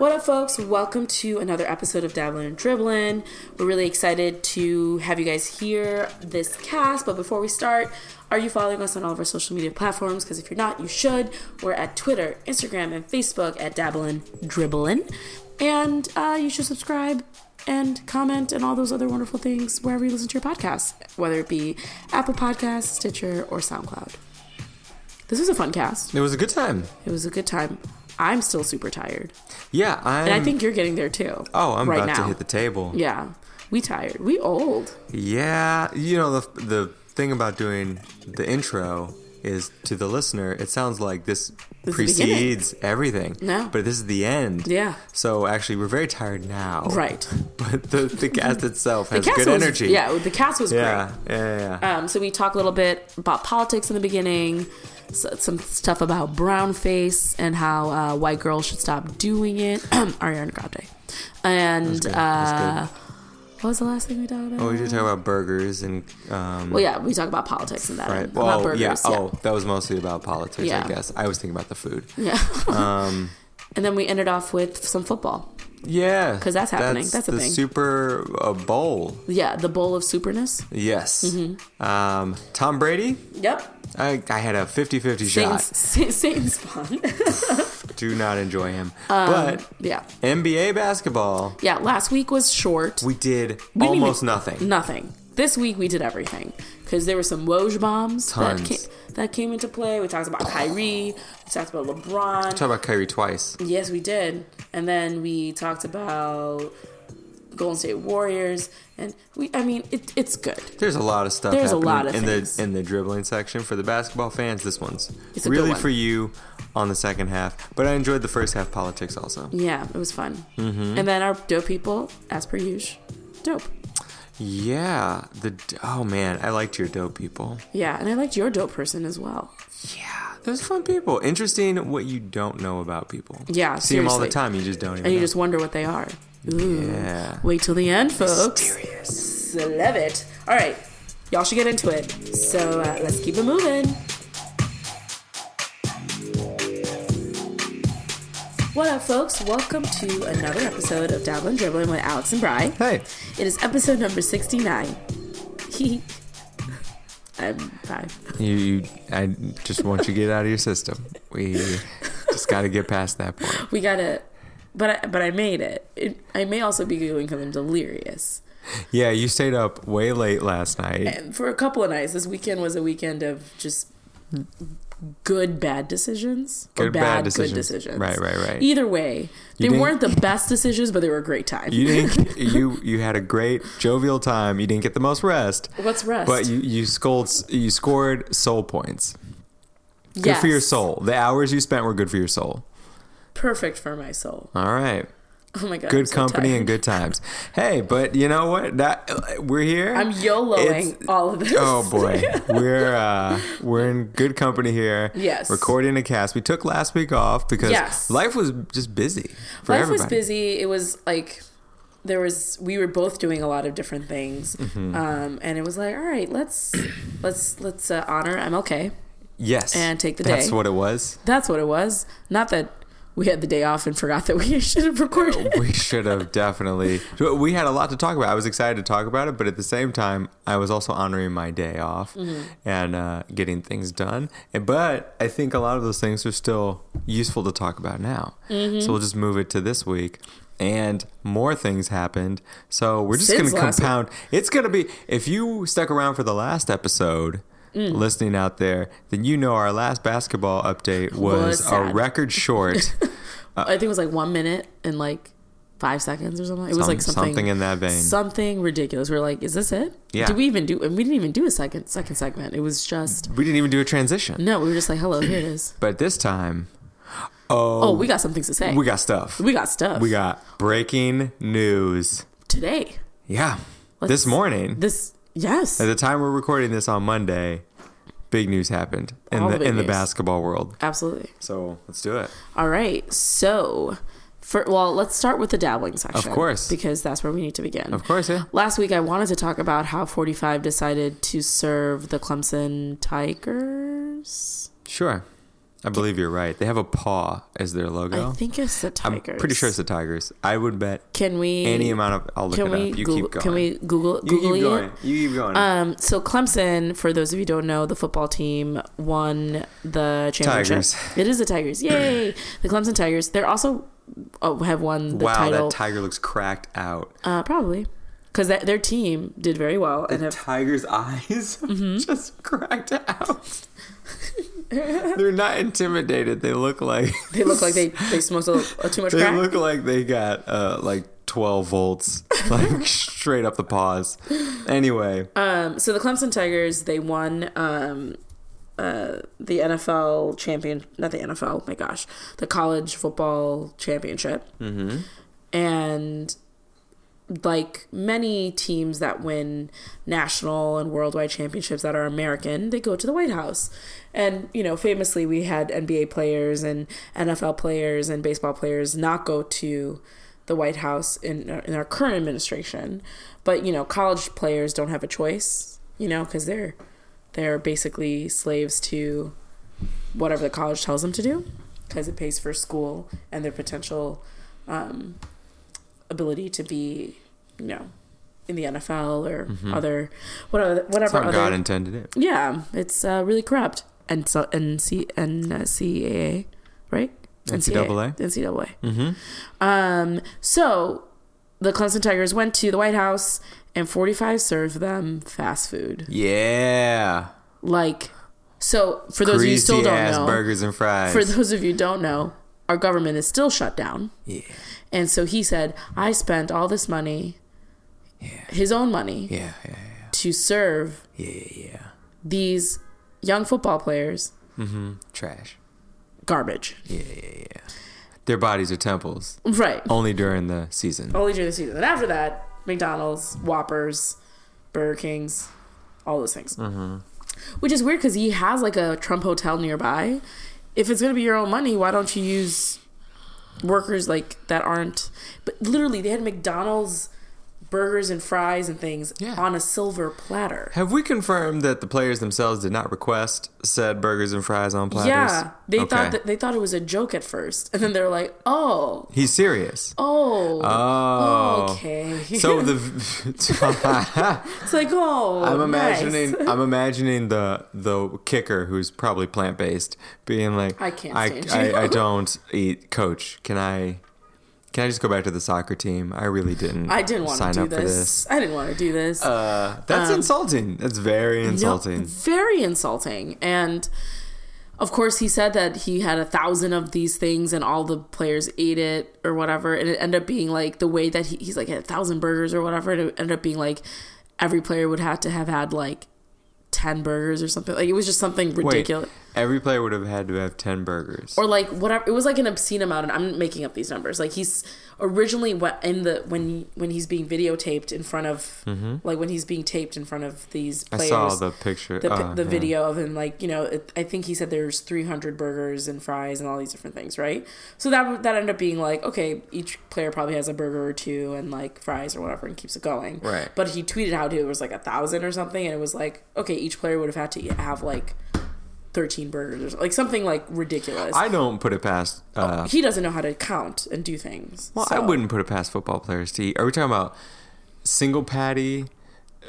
What up, folks? Welcome to another episode of Dabbling and Dribbling. We're really excited to have you guys hear this cast. But before we start, are you following us on all of our social media platforms? Because if you're not, you should. We're at Twitter, Instagram, and Facebook at Dabbling Dribbling. And uh, you should subscribe and comment and all those other wonderful things wherever you listen to your podcasts, whether it be Apple Podcasts, Stitcher, or SoundCloud. This was a fun cast. It was a good time. It was a good time. I'm still super tired. Yeah, I'm, And I think you're getting there too. Oh, I'm right about now. to hit the table. Yeah. We tired. We old. Yeah, you know the the thing about doing the intro is to the listener. It sounds like this, This is the beginning. precedes everything. No. but this is the end. Yeah. So actually, we're very tired now. Right. But the the cast itself has cast good was, energy. Yeah, the cast was Yeah. Yeah. Yeah. great. Um, so we talk a little bit about politics in the beginning, some stuff about brown face and how uh, white girls should stop doing it. Ariana Grande. And uh, what was the last thing we talked about? Oh, we did talk about burgers and um. well, yeah, we talk about politics and that. Right. Well, about burgers. yeah. yeah. Oh, that was mostly about politics. Yeah. I guess I was thinking about the food. Yeah. Um. and then we ended off with some football. Yeah. 'Cause that's happening. That's a the thing. Super uh, Bowl. Yeah, the bowl of superness. Yes. Mm-hmm. Um, Tom Brady. Yep. I, I had a 50-50 shot. Satan's fun. Do not enjoy him. Um, but yeah. NBA basketball, Yeah, last week was short. we did We almost nothing. Nothing. This week we did everything because there were some Woj bombs that came, that came into play. We talked about Kyrie. We talked about LeBron. We talked about Kyrie twice. yes, we did. And then we talked about Golden State Warriors. And we, I mean, it, it's good. There's a lot of stuff. There's a lot of in things. the in the dribbling section for the basketball fans. This one's It's really one. for you on the second half. But I enjoyed the first half politics also. Yeah, it was fun. Mm-hmm. And then our dope people, as per usual, dope. Yeah. The oh man, I liked your dope people. Yeah, and I liked your dope person as well. Yeah, those fun people. Interesting what you don't know about people. Yeah, see them all the time. You just don't even. And you know. just wonder what they are. Ooh. Yeah. Wait till the end, folks. Mysterious. Love it. All right, y'all should get into it. So uh, let's keep it moving. What up, folks? Welcome to another episode of Dabbling Dribbling with Alex and Bry. Hey. It is episode number 69. I'm five. You, you, I just want you to get out of your system. We just got to get past that point. We gotta, but I, but I made it. it. I may also be giggling because I'm delirious. Yeah, you stayed up way late last night. And for a couple of nights, this weekend was a weekend of just good bad decisions or Good, bad, bad good decisions. decisions. Right, right, right. Either way, they weren't the best decisions, but they were a great time. You didn't. You you had a great jovial time. You didn't get the most rest, What's rest? but you you scored you scored soul points. Good yes. for your soul. The hours you spent were good for your soul. Perfect for my soul. All right. Oh my god. Good so company tired. and good times. Hey, but you know what? That we're here. I'm YOLOing It's- all of this. Oh boy, we're uh, we're in good company here. Yes. recording a cast. We took last week off because Yes. life was just busy for Life everybody. was busy. It was like there was we were both doing a lot of different things, Mm-hmm. um, and it was like, all right, let's let's let's uh, honor MLK. Yes, And take the That's day. That's what it was. That's what it was. Not that we had the day off and forgot that we should have recorded. We should have definitely. We had a lot to talk about. I was excited to talk about it, but at the same time, I was also honoring my day off Mm-hmm. and uh, getting things done. But I think a lot of those things are still useful to talk about now. Mm-hmm. So we'll just move it to this week. And more things happened. So we're just going to last week. compound. It's going to be, if you stuck around for the last episode, Mm. listening out there, then you know our last basketball update Was was, a record short. I think it was like one minute and like five seconds or something. It was Some- like something, something in that vein. Something ridiculous. We are like, is this it? Yeah. Did we even do? And we didn't even do a second second segment. It was just we didn't even do a transition. no. We were just like, hello, here it is. But this time, oh, Oh, we got some things to say. we got stuff. we got stuff. We got breaking news. today. Yeah. Let's- this morning, This yes, at the time we're recording this on Monday, big news happened in All the, the in the basketball world. absolutely. So let's do it. All right, so. For, well, let's start with the dabbling section. Of course. Because that's where we need to begin. Of course, yeah. Last week, I wanted to talk about how 45 decided to serve the Clemson Tigers. Sure. I believe you're right. They have a paw as their logo. I think it's the tigers. I'm pretty sure it's the Tigers. I would bet Can we any amount of. I'll look Can it we up. You Google, keep going. Can we Google you Google keep it? going. You keep going. Um, so Clemson, for those of you who don't know, the football team won the championship. Tigers. It is the Tigers. Yay! the Clemson Tigers. They're also oh, have won the wow, title. that tiger looks cracked out. uh, probably because their team did very well and The have tiger's eyes Mm-hmm. just cracked out. They're not intimidated. They look like they look like they they smoked a, a too much they crack. look like they got uh, like 12 volts, like straight up the paws. Anyway, Um, so the Clemson Tigers they won um, uh, the NFL champion, not the NFL. My gosh, the college football championship, mm-hmm. and like many teams that win national and worldwide championships that are American, they go to the White House. And, you know, famously, we had NBA players and NFL players and baseball players not go to the White House in, in our current administration. But, you know, college players don't have a choice, you know, because they're, they're basically slaves to whatever the college tells them to do because it pays for school and their potential um, ability to be, you know, in the NFL or other whatever whatever other God intended it. yeah, it's uh, really corrupt. And so and C and uh, CAA, right? NCAA. NCAA. Mm-hmm. Um. So the Clemson Tigers went to the White House, and 45 served them fast food. Yeah. Like, so for those of you who still don't know, burgers and fries. for those of you don't know, our government is still shut down. yeah. And so he said, I spent all this money, Yeah. his own money, Yeah. Yeah. to serve Yeah. Yeah. yeah. these young football players Mm-hmm. Trash. garbage. Yeah. Yeah. Yeah. Their bodies are temples Right. only during the season. Only during the season. And after that, McDonald's, Whoppers, Burger Kings, all those things. Mm-hmm. Which is weird because he has like a Trump hotel nearby. If it's going to be your own money, why don't you use workers like that aren't. But literally, they had McDonald's burgers and fries and things Yeah. on a silver platter. Have we confirmed that the players themselves did not request said burgers and fries on platters? Yeah, they Okay. thought that they thought it was a joke at first, and then they're like, "Oh, he's serious. oh, Oh. okay." So the it's like, oh, I'm nice. imagining I'm imagining the the kicker who's probably plant based being like I can't I, stand you." I, I don't eat coach. Can I can I just go back to the soccer team? I really didn't I didn't want sign to do up for this. this. I didn't want to do this. Uh, that's insulting. That's very No, insulting. very insulting. And of course, he said that he had a thousand of these things and all the players ate it or whatever. And it ended up being like the way that he, he's like, a thousand burgers or whatever. And it ended up being like every player would have to have had like 10 burgers or something. Like it was just something Wait, ridiculous. every player would have had to have ten burgers. or like whatever it was like an obscene amount and i'm making up these numbers like he's originally what in the when when he's being videotaped in front of mm-hmm. like when he's being taped in front of these I saw the picture. the, oh, the yeah. video of him like you know it, i think he said there's 300 burgers and fries and all these different things right so that that ended up being like okay each player probably has a burger or two and like fries or whatever and keeps it going Right. but he tweeted out it was like a thousand or something and it was like okay each player would have had to have like 13 burgers or like something like ridiculous I don't put it past. Uh, he doesn't know how to count and do things well, I wouldn't put it past football players to eat. Are we talking about single patty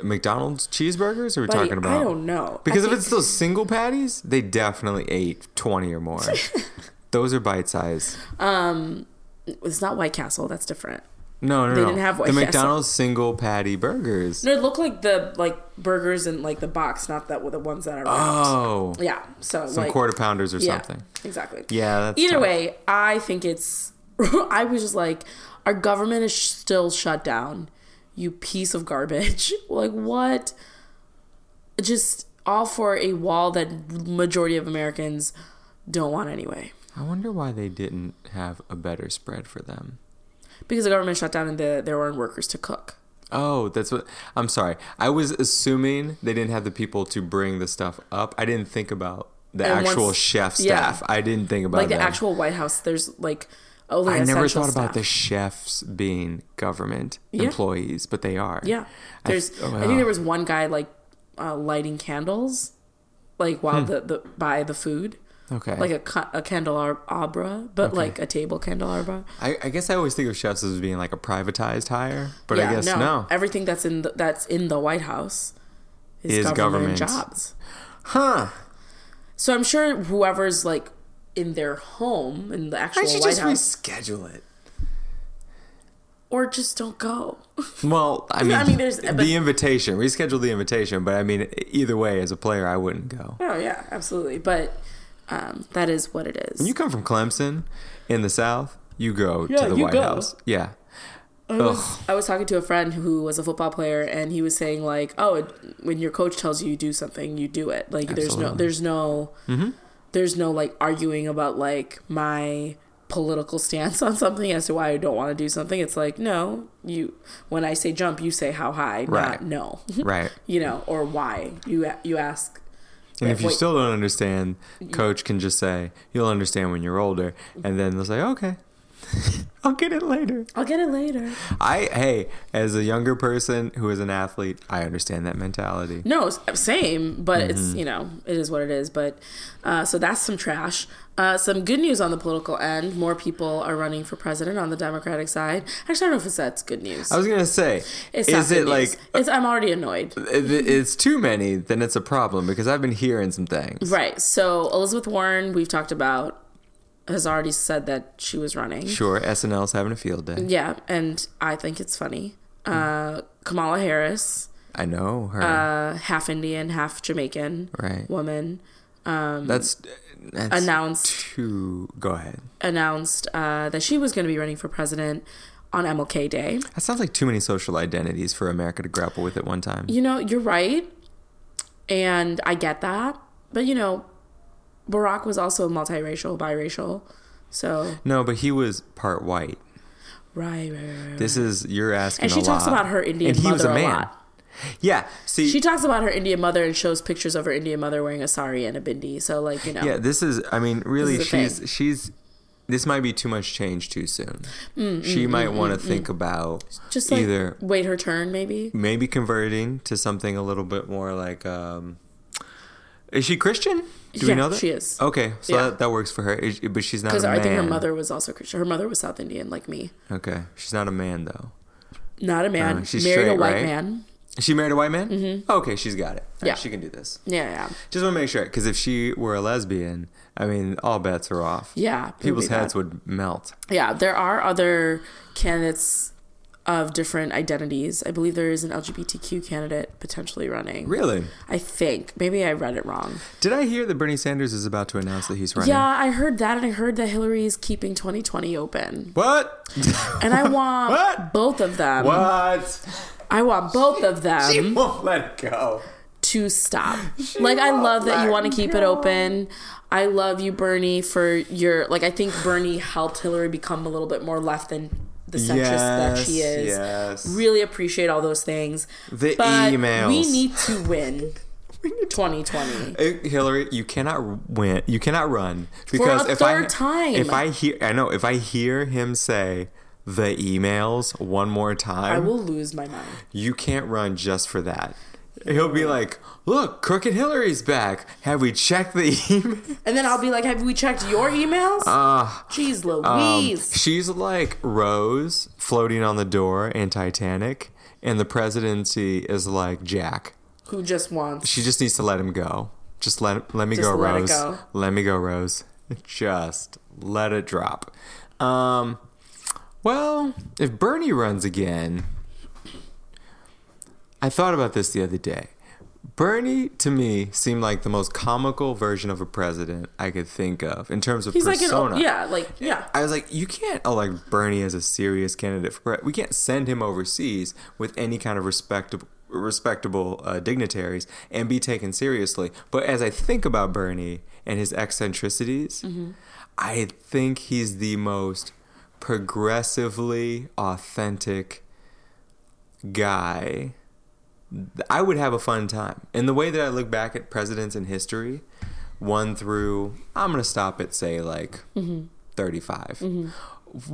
McDonald's cheeseburgers? Or are we Buddy, talking about? i don't know Because I if think- it's those single patties, they definitely ate 20 or more. Those are bite size. um it's not white castle that's different No, no, They no. didn't have the. McDonald's single patty burgers. no it looked like the like burgers in like the box not that the ones that are wrapped. Oh, Yeah. So some like quarter pounders or yeah, something. Exactly. Yeah, that's Either tough. way, I think it's. I was just like, our government is still shut down. You piece of garbage. like what? Just all for a wall that majority of Americans don't want anyway. I wonder why they didn't have a better spread for them. Because the government shut down and the, there weren't workers to cook. Oh, that's what. I'm sorry. I was assuming they didn't have the people to bring the stuff up. I didn't think about the And actual once- chef yeah. staff. I didn't think about Like the actual White House, there's like only I never thought about the chefs being government Yeah. employees, but they are. Yeah. I There's th- oh, I think there was one guy like uh, lighting candles like while Hmm. the, the by the food. Okay. like a a candelabra, but like a table candelabra. I, I guess I always think of chefs as being like a privatized hire, but yeah, I guess no. Everything that's in the, that's in the White House is, Is government, government. jobs. Huh. So I'm sure whoever's like in their home in the actual I should White just House, reschedule it. or just don't go. Well, I mean, I mean, there's- the invitation. Reschedule the invitation, but I mean, either way, as a player, I wouldn't go. oh yeah, absolutely. But um, that is what it is. When you come from Clemson in the South, you go Yeah, to the White go. House. Yeah. I was, I was talking to a friend who was a football player, and he was saying like, "Oh, it, when your coach tells you you do something, you do it. Like, there's no, there's no, there's no like arguing about like my political stance on something as to why I don't want to do something. It's like, no, you. When I say jump, you say how high, Right. not no. Right. you know, or why you you ask. And if you still don't understand, coach can just say, "You'll understand when you're older," and then they'll say, "Okay, I'll get it later." I'll get it later. I hey, as a younger person who is an athlete, I understand that mentality. No, same, but Mm-hmm. it's you know it is what it is. But uh, so that's some trash. Uh, some good news on the political end. More people are running for president on the Democratic side. Actually, I don't know if it's that's good news. I was gonna say, It's is it like it's, I'm already annoyed. if it's too many? Then it's a problem because I've been hearing some things. Right. So Elizabeth Warren, we've talked about, has already said that she was running. Sure, SNL's having a field day. Yeah, and I think it's funny. Uh, Kamala Harris, I know her. uh, half Indian, half Jamaican right. woman, that's that's announced To Go ahead. announced uh, that she was going to be running for president on MLK Day. That sounds like too many social identities for America to grapple with at one time. You know, you're right, and I get that, but you know, Barack was also multiracial, biracial, so No, but he was part white. right, right, right. right. This is you're asking. and she talks lot. about her Indian and he mother was a a, man. lot. Yeah. See. She talks about her Indian mother and shows pictures of her Indian mother wearing a sari and a bindi. So, like, you know, yeah. This is. I mean, really, This is the she's thing. she's. This might be too much change too soon. she might want to think about Mm, just like either wait her turn, maybe. maybe converting to something a little bit more like. um Is she Christian? Do Yeah, we know that she is. Okay, so Yeah. that, that works for her. Is- But she's not a Because. I think her mother was also Christian. Her mother was South Indian, like me. Okay, she's not a man though. Not a man. Uh, she's married a white right? man. She married a white man? Mm-hmm. Okay, she's got it. All right, Yeah. she can do this. Yeah, yeah, Just want to make sure, because if she were a lesbian, I mean, all bets are off. yeah. People's heads bad. would melt. Yeah, there are other candidates of different identities. I believe there is an LGBTQ candidate potentially running. Really? I think. Maybe I read it wrong. Did I hear that Bernie Sanders is about to announce that he's running? Yeah, I heard that, and I heard that Hillary is keeping 2020 open. What? And I want What? both of them. what? I want both of them. She won't let go. to stop. Like, I love that you want to keep it open. I love you, Bernie, for your. Like, I think Bernie helped Hillary become a little bit more left than the centrist that she is. yes. Really appreciate all those things. The but emails. We need to win 2020. Uh, Hillary, you cannot win. You cannot run because if I time. if I hear, I know if I hear him say the emails one more time, I will lose my mind. you can't run just for that. He'll be like, "Look, Crooked Hillary's back. Have we checked the email?" And then I'll be like, Have we checked your emails? Ah, Jeez um, Louise. she's like Rose floating on the door in Titanic, and the presidency is like Jack. who just wants. She just needs to let him go. Just let let me Just go, let Rose. go. Let me go, Rose. Just let it drop. Um, well, if Bernie runs again, I thought about this the other day. Bernie, to me, seemed like the most comical version of a president I could think of in terms of He's like persona. an. Yeah, like, yeah. I was like, you can't elect Bernie as a serious candidate for president. we can't send him overseas with any kind of respectable respectable uh, dignitaries and be taken seriously. But as I think about Bernie and his eccentricities, I think he's the most progressively authentic guy. I would have a fun time. And the way that I look back at presidents in history, one through I'm gonna stop at say like mm-hmm. 35. Mm-hmm.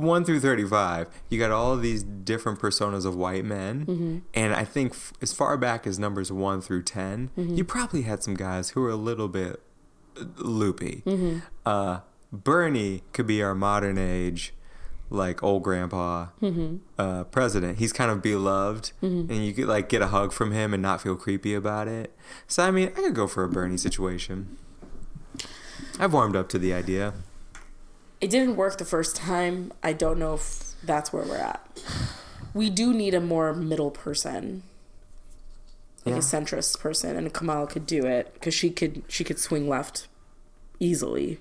One through 35, you got all these different personas of white men. Mm-hmm. And I think f- as far back as numbers one through 10, you probably had some guys who were a little bit uh, loopy. Mm-hmm. Uh, Bernie could be our modern age, like old grandpa Mm-hmm. uh, president. He's kind of beloved, and you could like get a hug from him and not feel creepy about it. So I mean, I could go for a Bernie situation. I've warmed up to the idea. It didn't work the first time. I don't know if that's where we're at. We do need a more middle person, like Yeah. a centrist person, and Kamala could do it because she could she could swing left easily.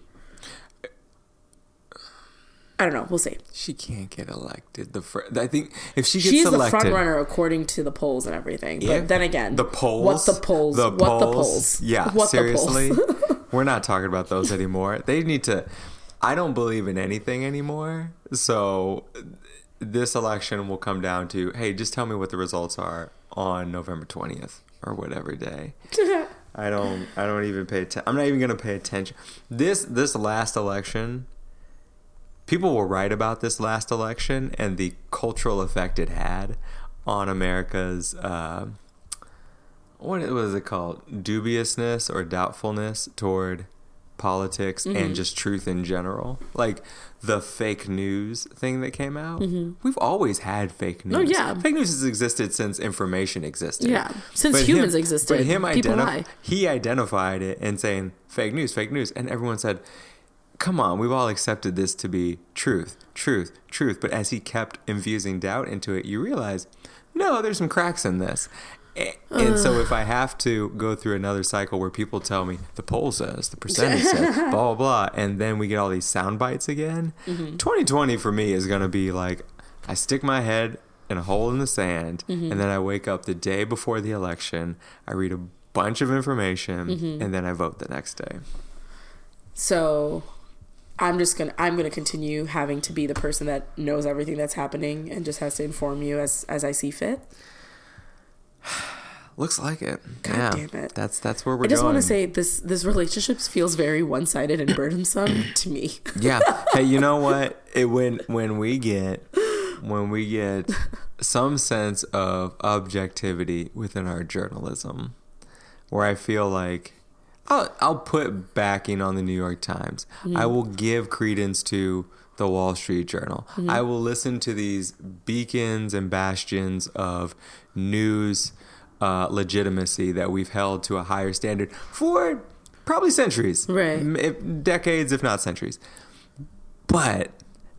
I don't know. We'll see. She can't get elected. The fr- I think if she gets She's the elected, front runner according to the polls and everything. Yeah. But then again, the polls, What the polls? the what the polls, polls? Yeah, What seriously, the polls? we're not talking about those anymore. They need to. I don't believe in anything anymore. So this election will come down to, hey, just tell me what the results are on November twentieth or whatever day. I don't. I don't even pay. attention. I'm not even gonna pay attention. This this last election. People were right about this last election and the cultural effect it had on America's. Uh, what was it called? Dubiousness or doubtfulness toward politics Mm-hmm. and just truth in general. Like the fake news thing that came out. Mm-hmm. We've always had fake news. Oh, yeah. fake news has existed since information existed. Yeah. Since But humans him- existed, But him identif- he identified it and saying fake news, fake news, and everyone said, "Come on, we've all accepted this to be truth, truth, truth." But as he kept infusing doubt into it, you realize, no, there's some cracks in this. And so, if I have to go through another cycle where people tell me the poll says, the percentage says, blah blah blah, and then we get all these sound bites again, mm-hmm. 2020 for me is going to be like I stick my head in a hole in the sand, mm-hmm. and then I wake up the day before the election. I read a bunch of information, mm-hmm. and then I vote the next day. So I'm just gonna I'm gonna continue having to be the person that knows everything that's happening and just has to inform you as as I see fit. Looks like it. God yeah, damn it. That's that's where we're I just going. want to say this this relationship feels very one sided and burdensome to me. yeah. Hey, you know what? It when when we get when we get some sense of objectivity within our journalism, where I feel like I'll I'll put backing on the New York Times. I will give credence to the Wall Street Journal. I will listen to these beacons and bastions of news uh, legitimacy that we've held to a higher standard for probably centuries, Right. If, decades, if not centuries. But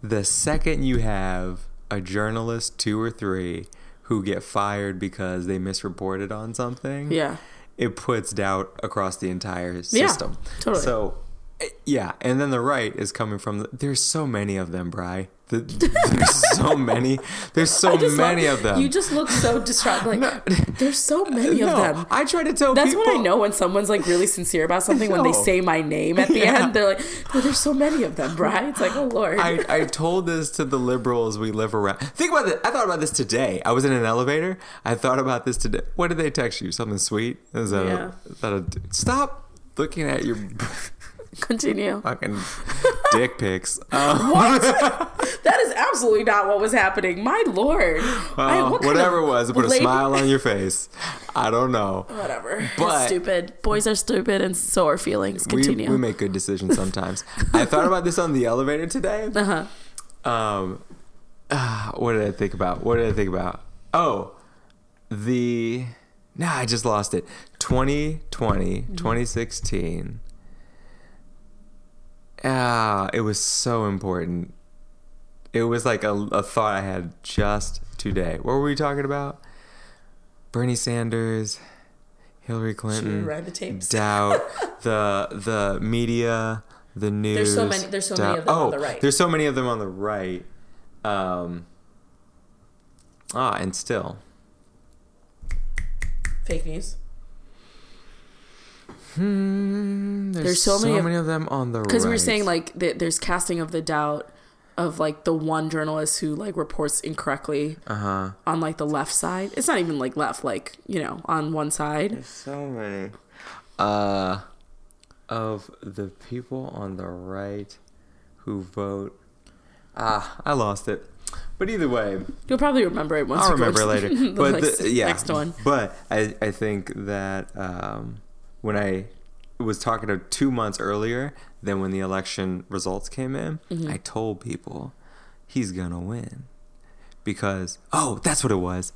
the second you have a journalist, two or three, who get fired because they misreported on something, Yeah. It puts doubt across the entire system. Yeah, totally. So, eh, yeah, and then the right is coming from. The, there's so many of them, Bry. The, there's so many. There's so many love- of them. You just look so distraught. Like there's so uh, many of them. I try to tell That's people. when I know when someone's like really sincere about something when they say my name at the Yeah. end. They're like, "Oh, there's so many of them, right?" It's like, oh lord. I, I told this to the liberals we live around. Think about this. I thought about this today. I was in an elevator. I thought about this today. What did they text you? Something sweet? Is that, Yeah. a, is that a stop looking at your Continue. fucking dick pics? Um, That is absolutely not what was happening. My lord. I- what whatever it was, put a smile on your face. I don't know. Whatever. But- stupid. Boys are stupid, and so are feelings. Continue. we make good decisions sometimes. I thought about this on the elevator today. uh huh. Um, ah, what did I think about? What did I think about? Oh, the. Nah, I just lost it. 2020, 2016. Ah, it was so important. It was like a, a thought I had just today. What were we talking about? Bernie Sanders, Hillary Clinton, the doubt, the the media, the news. There's so many- there's so many of them oh, on the right. There's so many of them on the right. Um, ah, and still, Fake news. Hmm, there's, There's so so, many many, of- of them on the right. Because we were saying like th- there's casting of the doubt of like the one journalist who like reports incorrectly uh huh. on like the left side. It's not even like left, like you know, on one side. There's so many. Uh, of the people on the right who vote. Ah, I lost it. But either way, You'll probably remember it once. I'll remember to later. the but next, the, yeah, next one. But I, I think that um, when I was talking to two months earlier than when the election results came in. Mm-hmm. I told people he's gonna win because oh, that's what it was.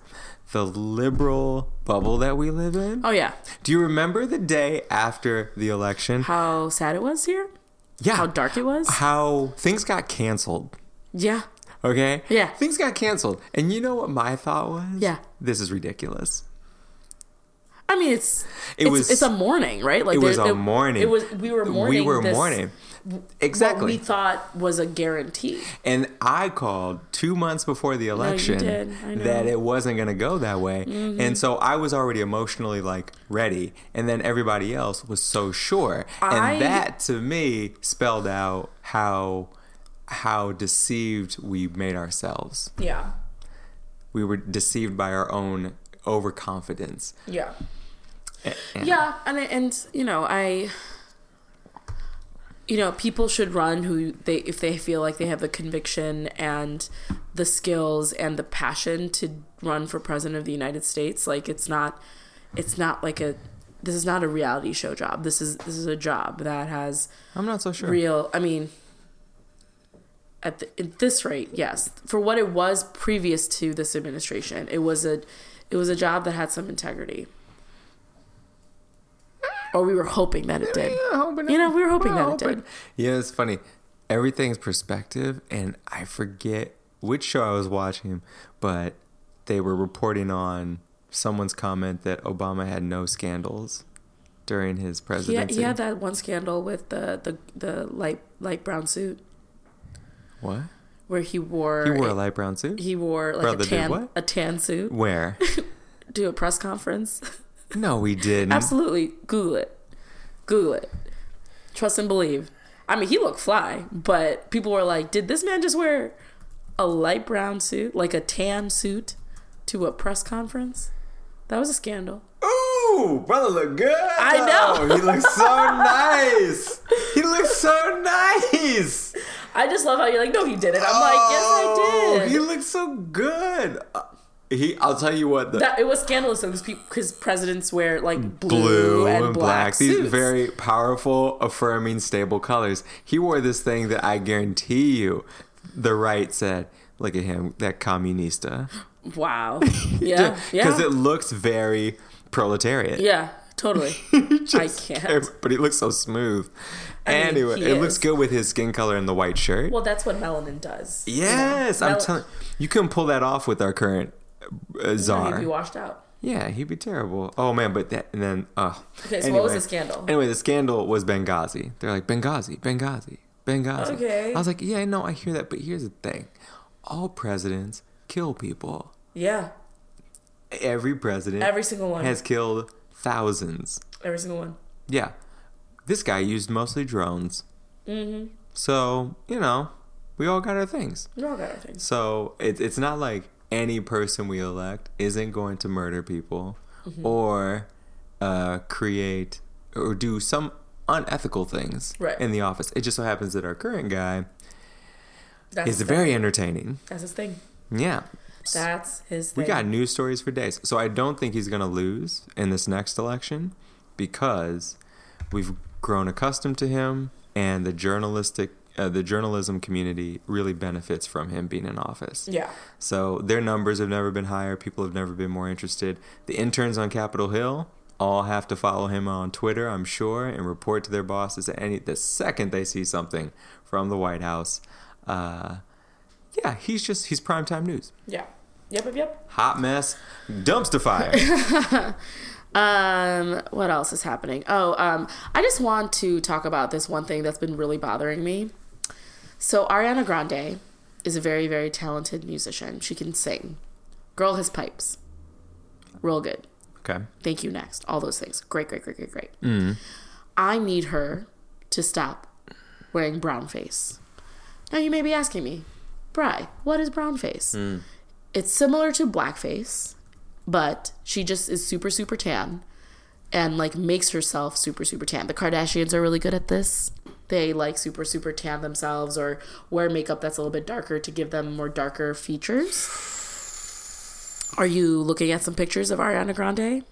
The liberal bubble that we live in. Oh yeah. Do you remember the day after the election? How sad it was here. yeah, How dark it was. how things got canceled. Yeah. Okay. Yeah. Things got canceled, and you know what my thought was? Yeah. This is ridiculous. I mean, it's It it's, was- it's a mourning, right? Like It was a mourning. It was we were mourning. We were this- mourning. What Exactly. we thought was a guarantee. And I called two months before the election did. I know. Mm-hmm. that it wasn't going to go that way. And so I was already emotionally like ready. And then everybody else was so sure. I- and that to me spelled out how how deceived we made ourselves. Yeah. We were deceived by our own overconfidence. Yeah. Yeah, and I- and you know, I you know, people should run who they if they feel like they have the conviction and the skills and the passion to run for president of the United States. Like it's not it's not like a this is not a reality show job. This is this is a job that has I'm not so sure. real I mean at, the, at this rate, yes. For what it was previous to this administration, it was a it was a job that had some integrity. Or we were hoping that it did. Yeah, hoping You know, we were hoping we're that it hoping. did. Yeah, it's funny. Everything's perspective, and I forget which show I was watching, but they were reporting on someone's comment that Obama had no scandals during his He had, presidency. he had that one scandal with the, the, the light light brown suit what? where he wore He wore a light brown suit. he wore like Brother a tan a tan suit Where? do a press conference. No, he didn't. Absolutely, Google it. Google it. Trust and believe. I mean, he looked fly, but people were like, "Did this man just wear a light brown suit, like a tan suit, to a press conference?" That was a scandal. Ooh, brother look good. I know. He looks so nice. He looks so nice. I just love how you're like, "No, he didn't." I'm like, "Yes, I Oh, did." He looks so good. Uh, He, I'll tell you what. The, that it was scandalous though, because presidents wear like blue, blue and, and, black, black. These very powerful, affirming, stable colors. He wore this thing that I guarantee you, the right said, "Look at him, that communista." wow. Yeah, yeah, Because it looks very proletariat. yeah, totally. I can't. But he looks so smooth. I mean, anyway, it looks good with his skin color and the white shirt. Well, that's what melanin does. you know? yes, I'm Mel- telling you, couldn't pull that off with our current uh, He'd be washed out. Yeah, he'd be terrible. Oh man, but that and then oh. Okay, so what was the scandal? Anyway, the scandal was Benghazi. They're like Benghazi, Benghazi, Benghazi. Okay. I was like, yeah, no, I hear that, but here's the thing: all presidents kill people. Yeah, Every president every single one. has killed thousands. every single one. Yeah, this guy used mostly drones. Mm-hmm. So you know, we all got our things. We all got our things. So it's it's not like any person we elect isn't going to murder people Mm-hmm. or uh, create or do some unethical things Right. in the office. It just so happens that our current guy That's is very thing. entertaining. That's his thing. Yeah. That's his thing. We got news stories for days. So I don't think he's going to lose in this next election because we've grown accustomed to him and the journalistic uh, the journalism community really benefits from him being in office. Yeah. So their numbers have never been higher. People have never been more interested. The interns on Capitol Hill all have to follow him on Twitter, I'm sure, and report to their bosses any the second they see something from the White House. Uh, yeah, he's just he's primetime news. Yeah. Yep. Yep. Yep. Hot mess, dumpster fire. Um, what else is happening? Oh, um, I just want to talk about this one thing that's been really bothering me. So Ariana Grande is a very, very talented musician. She can sing. Girl has pipes. Real good. okay. Thank you. Next. All those things. Great, great, great, great, great. Mm. I need her to stop wearing brown face. Now you may be asking me, Bry, what is brown face? It's similar to blackface, but she just is super, super tan and like makes herself super, super tan. The Kardashians are really good at this. They like super, super tan themselves or wear makeup that's a little bit darker to give them more darker features. Are you looking at some pictures of Ariana Grande?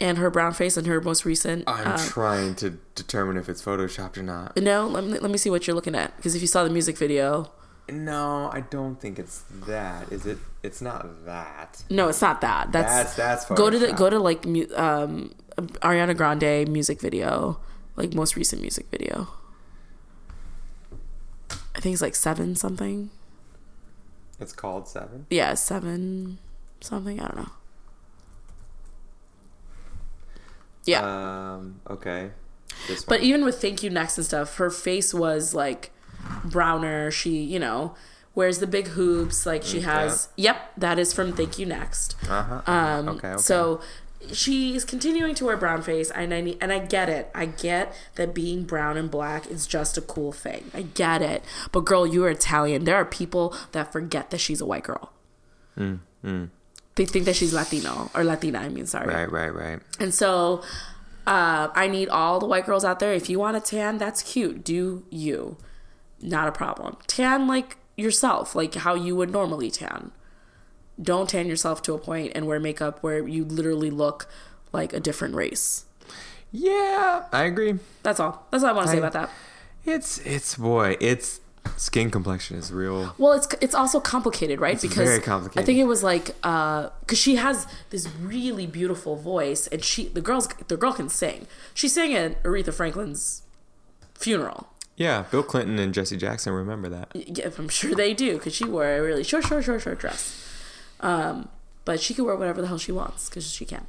and her brown face and her most recent. I'm uh, trying to determine if it's photoshopped or not. no, let me let me see what you're looking at because if you saw the music video, No, I don't think it's that. Is it? It's not that. no, it's not that. That's That's that's go to the go to like um Ariana Grande music video, like most recent music video. I think it's like seven something. It's called Seven. Yeah, seven something. I don't know. Yeah. Um. Okay. But even with Thank You Next and stuff, her face was like browner. She, you know, wears the big hoops. Like she Is has. Yep, that is from Thank You Next. Uh-huh. Um, okay. Okay. So she's continuing to wear brown face, and I need, and I get it. I get that being brown and black is just a cool thing. I get it. But girl, you are Italian. There are people that forget that she's a white girl. They think that she's Latino or Latina. I mean, sorry. right. Right. Right. And so uh, I need all the white girls out there. If you want a tan, that's cute. Do you. Not a problem. Tan like yourself, like how you would normally tan. Don't tan yourself to a point and wear makeup where you literally look like a different race. Yeah, I agree. That's all. That's all I want to say I- about that. It's it's boy, it's skin complexion is real. Well, it's it's also complicated, right? because very complicated. I think it was like uh, because she has this really beautiful voice, and she the girls the girl can sing. She sang at Aretha Franklin's funeral. Yeah, Bill Clinton and Jesse Jackson remember that. Yeah, I'm sure they do because she wore a really short, short, short, short dress. Um, but she can wear whatever the hell she wants because she can.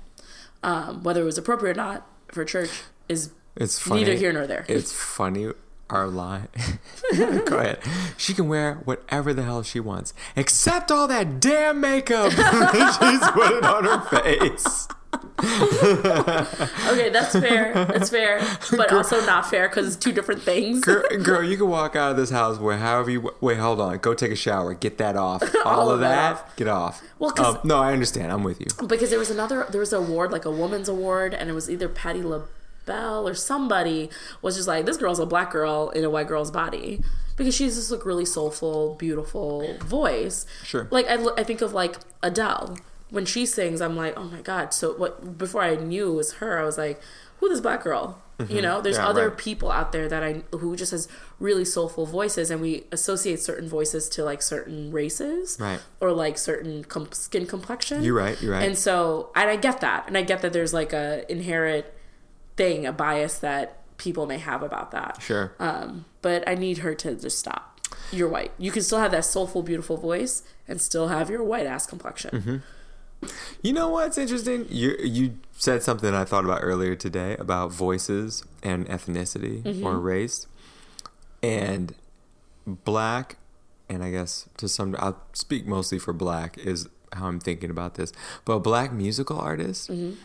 Um, whether it was appropriate or not for church is It's funny. neither here nor there. It's funny. Our line. Go ahead. She can wear whatever the hell she wants, except all that damn makeup she's putting on her face. okay, that's fair. That's fair, but also not fair because it's two different things. Girl, girl, you can walk out of this house where however you wait. Hold on, go take a shower. Get that off. All, All of that off. get off. Well, 'cause- Um, no, I understand. I'm with you. because there was another there was an award like a woman's award and it was either Patti LaBelle or somebody was just like this girl's a black girl in a white girl's body because she's just like really soulful beautiful voice Sure. like I, I think of like Adele when she sings I'm like oh my god so what before I knew it was her I was like who this black girl you know there's Mm-hmm. Yeah, other right. people out there that I who just has really soulful voices and we associate certain voices to like certain races Right. or like certain com- skin complexion You're right. You're right. and so, and I get that, and I get that there's like a inherent thing, a bias that people may have about that. sure. Um, but I need her to just stop. You're white. You can still have that soulful, beautiful voice, and still have your white ass complexion. Mm-hmm. You know what's interesting? You you said something I thought about earlier today about voices and ethnicity Mm-hmm. or race, and black, and I guess to some I'll speak mostly for black is how I'm thinking about this. But black musical artists. Mm-hmm.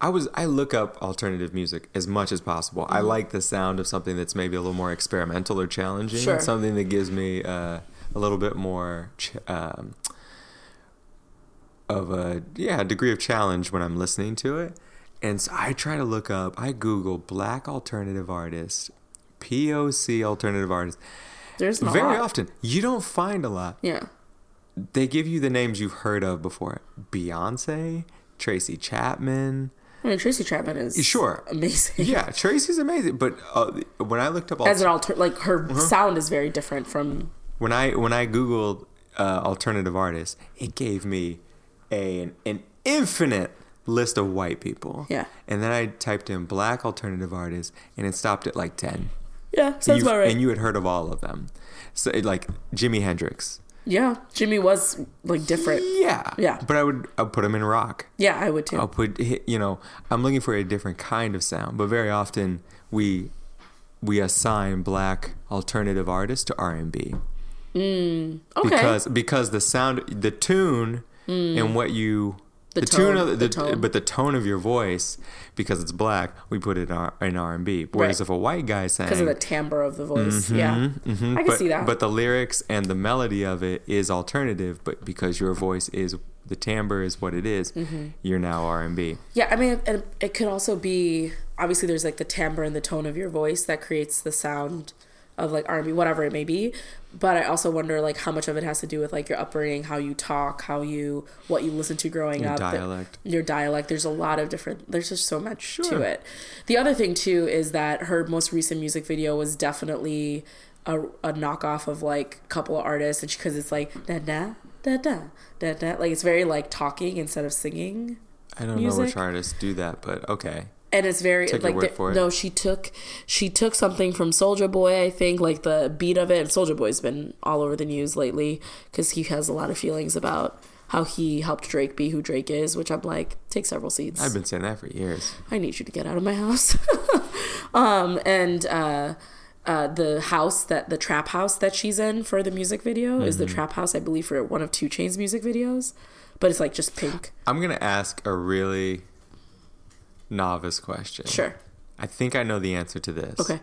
I was I look up alternative music as much as possible. Mm-hmm. I like the sound of something that's maybe a little more experimental or challenging. Sure. Something that gives me uh, a little bit more ch- um, of a yeah degree of challenge when I'm listening to it. And so I try to look up. I Google black alternative artist, POC alternative artist. There's not Very often, you don't find a lot. Yeah. They give you the names you've heard of before: Beyonce, Tracy Chapman. I mean, Tracy Chapman is Sure. amazing. Yeah, Tracy's amazing. But uh, when I looked up As alter- an alter, like her Uh-huh. sound is very different from. when I when I googled uh, alternative artists, it gave me a, an, an infinite list of white people. Yeah. And then I typed in black alternative artists, and it stopped at like ten. Yeah, And sounds you, about right. and you had heard of all of them. So like Jimi Hendrix. yeah, Jimi was like different. Yeah. Yeah. But I would I put him in rock. Yeah, I would too. I'll put you know I'm looking for a different kind of sound, but very often we we assign black alternative artists to R&B hmm, okay. because because the sound the tune and what you The the, tone, tune of the, the tone. but the tone of your voice because it's black we put it in R- in R&B whereas Right. if a white guy sang because of the timbre of the voice. Yeah, Mhm, I can but, see that. but the lyrics and the melody of it is alternative but because your voice is the timbre is what it is, Mm-hmm. you're now R&B Yeah, I mean, and it could also be obviously there's like the timbre and the tone of your voice that creates the sound of like R&B, whatever it may be. But I also wonder like how much of it has to do with like your upbringing, how you talk, how you what you listen to growing Your up, the- your dialect. There's a lot of different. There's just so much to it. The other thing too is that her most recent music video was definitely a, a knockoff of like a couple of artists, and because it's like da da da da da da, like it's very like talking instead of singing I don't know music. which artists do that, but okay. And it's very Take like the- for it. no she took she took something from Soulja Boy i think like the beat of it and Soulja Boy's been all over the news lately because he has a lot of feelings about how he helped drake be who drake is which i'm like take several seats I've been saying that for years. i need you to get out of my house um and uh uh, the house that the trap house that she's in for the music video is Mm-hmm. the trap house I believe for one of 2 Chainz music videos, but it's like just pink. I'm gonna ask a really novice question. Sure, I think I know the answer to this. okay.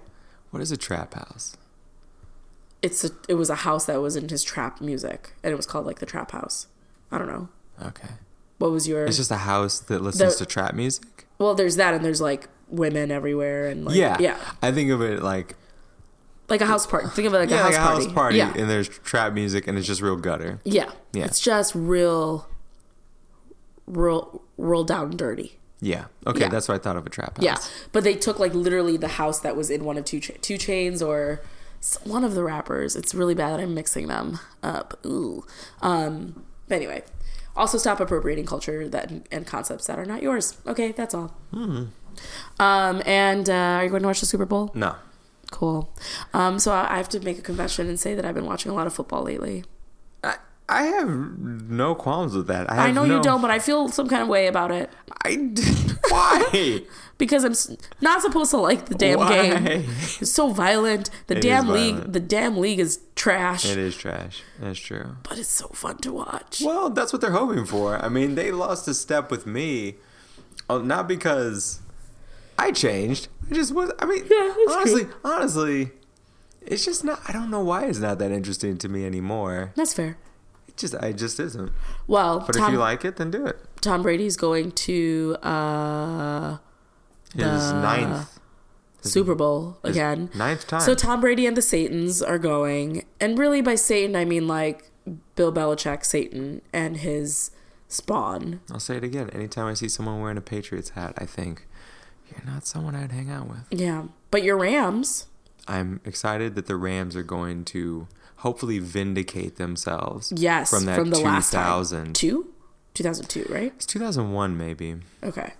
What is a trap house? it's a it was a house that was in his trap music and it was called like the trap house i don't know Okay. what was your It's just a house that listens The- to trap music. well there's that and there's like women everywhere and like yeah. yeah I think of it like like a house party think of it like yeah, a house like a party house party, yeah and there's trap music, and it's just real gutter. yeah Yeah. it's just real real real down dirty Yeah. Okay, Yeah. that's what I thought of a trap house. yeah but they took like literally the house that was in one of two Cha- 2 Chainz or one of the rappers it's really bad that i'm mixing them up ooh um but anyway also stop appropriating culture that and concepts that are not yours okay that's all Hmm. um and uh, are you going to watch the super bowl No. cool um so i I have to make a confession and say that i've been watching a lot of football lately I, have no qualms with that. I, have i know you don't but i feel some kind of way about it I why? because i'm not supposed to like the damn Why? game it's so violent the It damn league violent. the damn league is trash It is trash. That's true. but it's so fun to watch. Well, that's what they're hoping for. I mean, they lost a step with me, uh, not because I changed. I just was. I mean, Yeah, honestly, true. honestly, it's just not. I don't know why it's not that interesting to me anymore. That's fair. It just, I just isn't. Well, But Tom, if you like it, then do it. Tom Brady's going to uh, His The ninth, Super Bowl again. ninth time. So Tom Brady and the Satans are going, and really by Satan I mean like Bill Belichick, Satan, and his spawn. I'll say it again. Anytime I see someone wearing a Patriots hat, I think you're not someone I'd hang out with. Yeah, but your Rams. I'm excited that the Rams are going to hopefully vindicate themselves. Yes, from that from the last time. 2000. Two, two thousand two, right? It's 2001 maybe. Okay.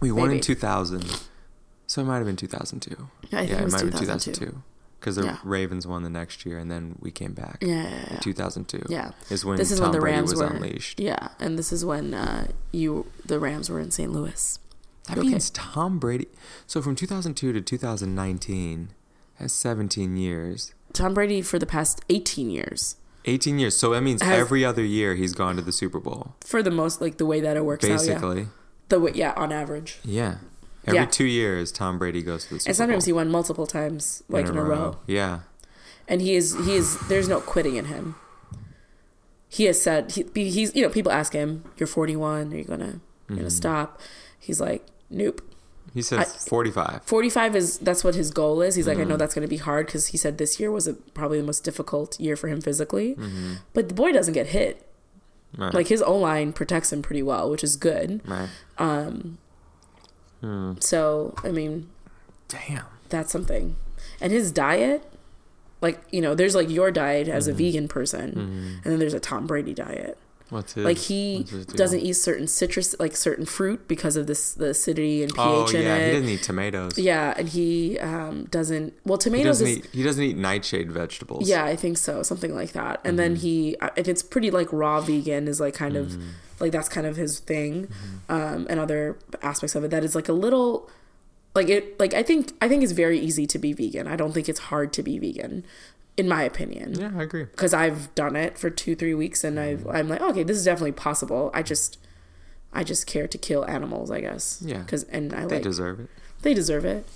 We won in 2000, so it might have been 2002. I think yeah, it was might have been 2002. 2002 because the Yeah. Ravens won the next year, and then we came back. Yeah, yeah, yeah. 2002. Yeah. is when this is Tom when the Brady Rams was were unleashed. Yeah, and this is when uh, you the Rams were in St. Louis. That Okay. means Tom Brady. So from 2002 to 2019, that's 17 years. Tom Brady for the past 18 years. 18 years. So that means Has- every other year he's gone to the Super Bowl. For the most, like the way that it works out, yeah. Basically. The way, yeah, on average. Yeah. Every Yeah. two years, Tom Brady goes to the Super Bowl. And sometimes Bowl. he won multiple times, like in, a row. Yeah. And he is, he is. There's no quitting in him. He has said he, he's. You know, people ask him, "You're 41. Are you gonna, you Mm-hmm. gonna stop?" He's like, "Nope." He says I- 45. 45 is that's what his goal is. He's like, I Mm-hmm. know that's going to be hard because he said this year was a, probably the most difficult year for him physically. Mm-hmm. But the boy doesn't get hit. Right. Like his O line protects him pretty well, which is good. right. Um, Hmm. so I mean, Damn. that's something. And his diet, like you know, there's like your diet as a Mm-hmm. vegan person, and then there's a Tom Brady diet. What's his? Like he his doesn't eat certain citrus, like certain fruit, because of this the acidity and pH Oh in yeah, it. he doesn't eat tomatoes. yeah, and he um, doesn't. Well, He tomatoes doesn't is eat. He doesn't eat nightshade vegetables. Yeah, I think so, something like that. And Mm-hmm. then he, and it's pretty like raw vegan is like kind of Mm-hmm. like that's kind of his thing, um, and other aspects of it that is like a little like it like I think I think it's very easy to be vegan. I don't think it's hard to be vegan, in my opinion, Yeah, I agree. because I've done it for two three weeks and I've Mm-hmm. I'm like okay, this is definitely possible. I just I just care to kill animals, I guess. Yeah. Because and I They like deserve it. they deserve it.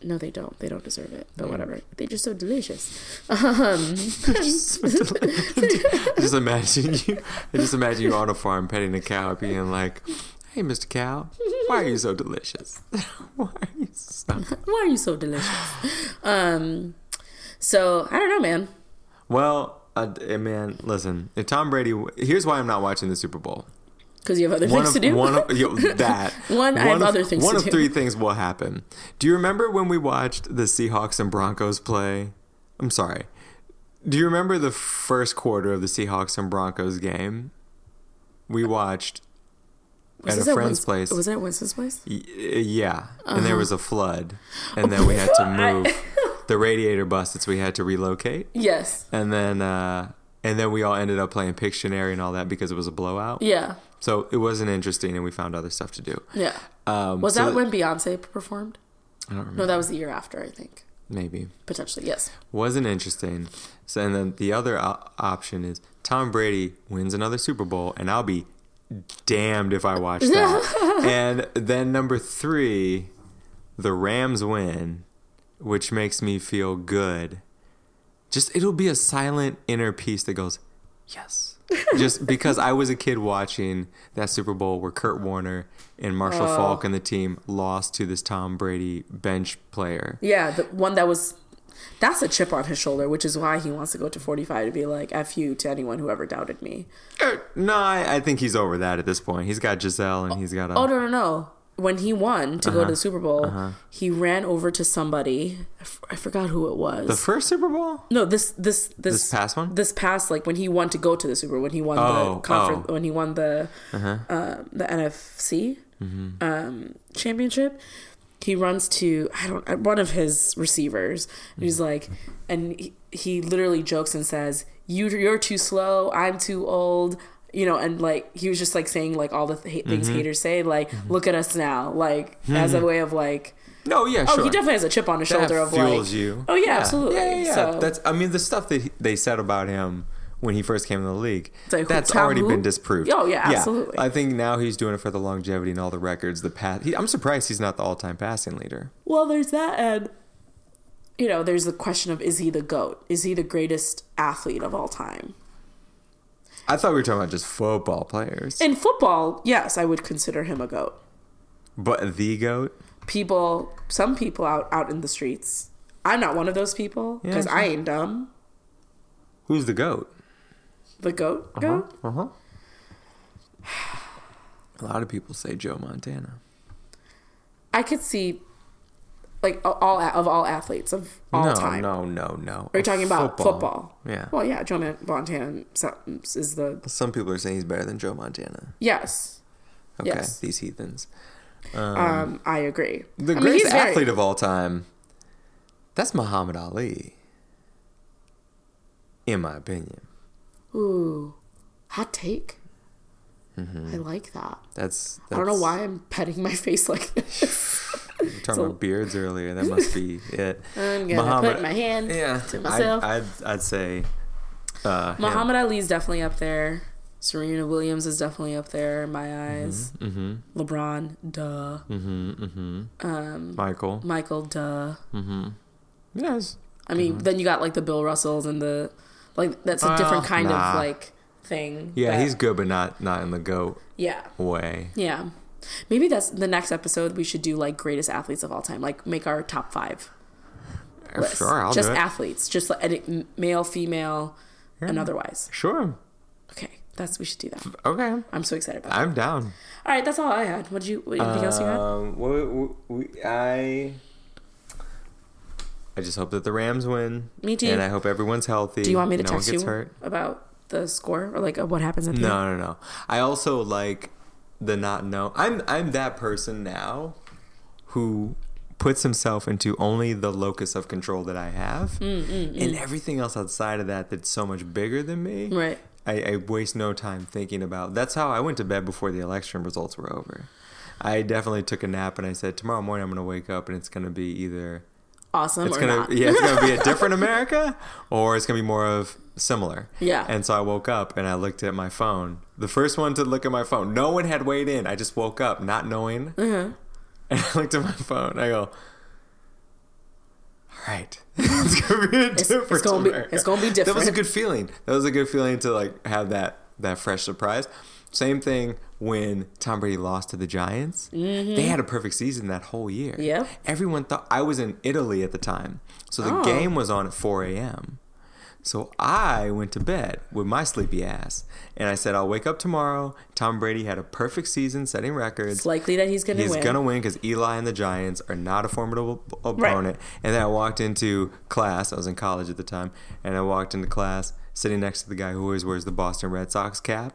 No, they don't. They don't deserve it. But Yeah. whatever. They're just so delicious. Um, I just imagine you. I just imagine you on a farm petting a cow, being like, "Hey, Mr. Cow, why are you so delicious? why are you so?" why are you so delicious? Um, So I don't know, man. Well, uh, eh, man, listen. If Tom Brady, here's why I'm not watching the Super Bowl. Because you have other One things of, to do. one of yo, that One, I have of- other things One of do. three things will happen. Do you remember when we watched the Seahawks and Broncos play? I'm sorry. Do you remember the first quarter of the Seahawks and Broncos game? We watched Was at a friend's place. Was it at Winston's place? Y- yeah, and Uh-huh. there was a flood, and then we had to move. The radiator busted, so we had to relocate, Yes. and then uh, and then we all ended up playing Pictionary and all that because it was a blowout. Yeah. So it wasn't interesting, and we found other stuff to do. Yeah. Um, Was so that when Beyonce performed? I don't remember. No, that was the year after, I think. Maybe Potentially, yes. wasn't interesting. So and then the other o- option is Tom Brady wins another Super Bowl, and I'll be damned if I watch that. and then number three, the Rams win, which makes me feel good. Just it'll be a silent inner peace that goes, yes. Just because I was a kid watching that Super Bowl where Kurt Warner and Marshall Oh. Faulk and the team lost to this Tom Brady bench player. Yeah, the one that was. That's a chip on his shoulder, which is why he wants to go to 45 to be like, F you to anyone who ever doubted me. Uh, No, I, I think he's over that at this point. He's got Gisele and he's got a. Oh, no, no, no. When he won to Uh-huh. go to the Super Bowl, he ran over to somebody. I, f- I forgot who it was. the first Super Bowl? no, this, this, this, This past one? This past, like when he won to go to the Super Bowl, when he won Oh, the conference, oh. when he won the, Uh-huh. um, the NFC Mm-hmm. um, championship, he runs to I don't uh, one of his receivers. And he's like, and he, he literally jokes and says, "You you're too slow. I'm too old." You know, and like he was just like saying like all the th- things Mm-hmm. haters say, like "Look at us now," like as a way of like, No, yeah, oh, sure. he definitely has a chip on his that shoulder of fuels like, you. oh yeah, absolutely. Yeah, yeah, yeah. So That's. I mean, the stuff that he, they said about him when he first came in the league, like, that's Tom already who? been disproved. Oh, yeah, absolutely. I think now he's doing it for the longevity and all the records. The pass. He, I'm surprised he's not the all-time passing leader. Well, there's that, and you know, there's the question of is he the goat? Is he the greatest athlete of all time? I thought we were talking about just football players, In football, yes, I would consider him a goat. but the goat. People, some people out out in the streets. I'm not one of those people Yeah, because sure. I ain't dumb. Who's the goat? The goat, goat. Uh huh. A lot of people say Joe Montana. I could see, like all of all athletes of all no, time. no, no, no. Are you talking about football? Yeah. Well, yeah, Joe Montana is the Some people are saying he's better than Joe Montana. yes. Okay, Yes. these heathens. Um, I agree. The I mean, greatest very- athlete of all time, that's Muhammad Ali. In my opinion. Ooh, hot take. Mm-hmm. I like that. That's, I don't know why I'm petting my face like this. Talking So- about beards earlier. That must be it. I'm gonna put my hand yeah, to myself. I'd, I'd, I'd say uh, him. Muhammad Ali's definitely up there. Serena Williams is definitely up there in my eyes. Mm-hmm. LeBron, duh. Mm-hmm. Mm-hmm. Um, Michael. Michael, duh. Mm-hmm. Yes. I mean, then you got like the Bill Russells and the like. That's a different Well, kind nah. of like thing. Yeah, he's good, but not not in the goat yeah, way. yeah. Maybe that's the next episode. We should do like greatest athletes of all time. Like make our top five. list. Sure, I'll just do it. athletes, just like male, female, and otherwise. Sure. Okay, that's we should do that. Okay. I'm so excited about. That. I'm down. All right, that's all I had. What did you? What, anything else you had? Um, we, we, we, I I just hope that the Rams win. Me too. And I hope everyone's healthy. Do you want me to no one text gets you hurt. about the score or like uh, what happens at the end? No, no, no. I also like the not know. I'm I'm that person now who puts himself into only the locus of control that I have, Mm, and everything else outside of that that's so much bigger than me. Right. I, I waste no time thinking about. That's how I went to bed before the election results were over. I definitely took a nap and I said tomorrow morning I'm going to wake up and it's going to be either Awesome it's or gonna not? yeah it's gonna be a different America or it's gonna be more of similar. Yeah. And so I woke up and I looked at my phone. The first one to look at my phone. No one had weighed in. I just woke up not knowing. Mm-hmm. And I looked at my phone. I go, all right, it's gonna be It's- different. it's gonna be- America." it's gonna be That was a good feeling. That was a good feeling to like have that that fresh surprise. Same thing when Tom Brady lost to the Giants. They had a perfect season that whole year. Mm-hmm. Everyone thought I was in Italy at the time, so the Oh. game was on at 4 a.m. So I went to bed with my sleepy ass, and I said I'll wake up tomorrow. Tom Brady had a perfect season, setting records. It's likely that he's gonna win. He's win. gonna win because Eli and the Giants are not a formidable opponent. And then I walked into class. I was in college at the time, and I walked into class sitting next to the guy who always wears the Boston Red Sox cap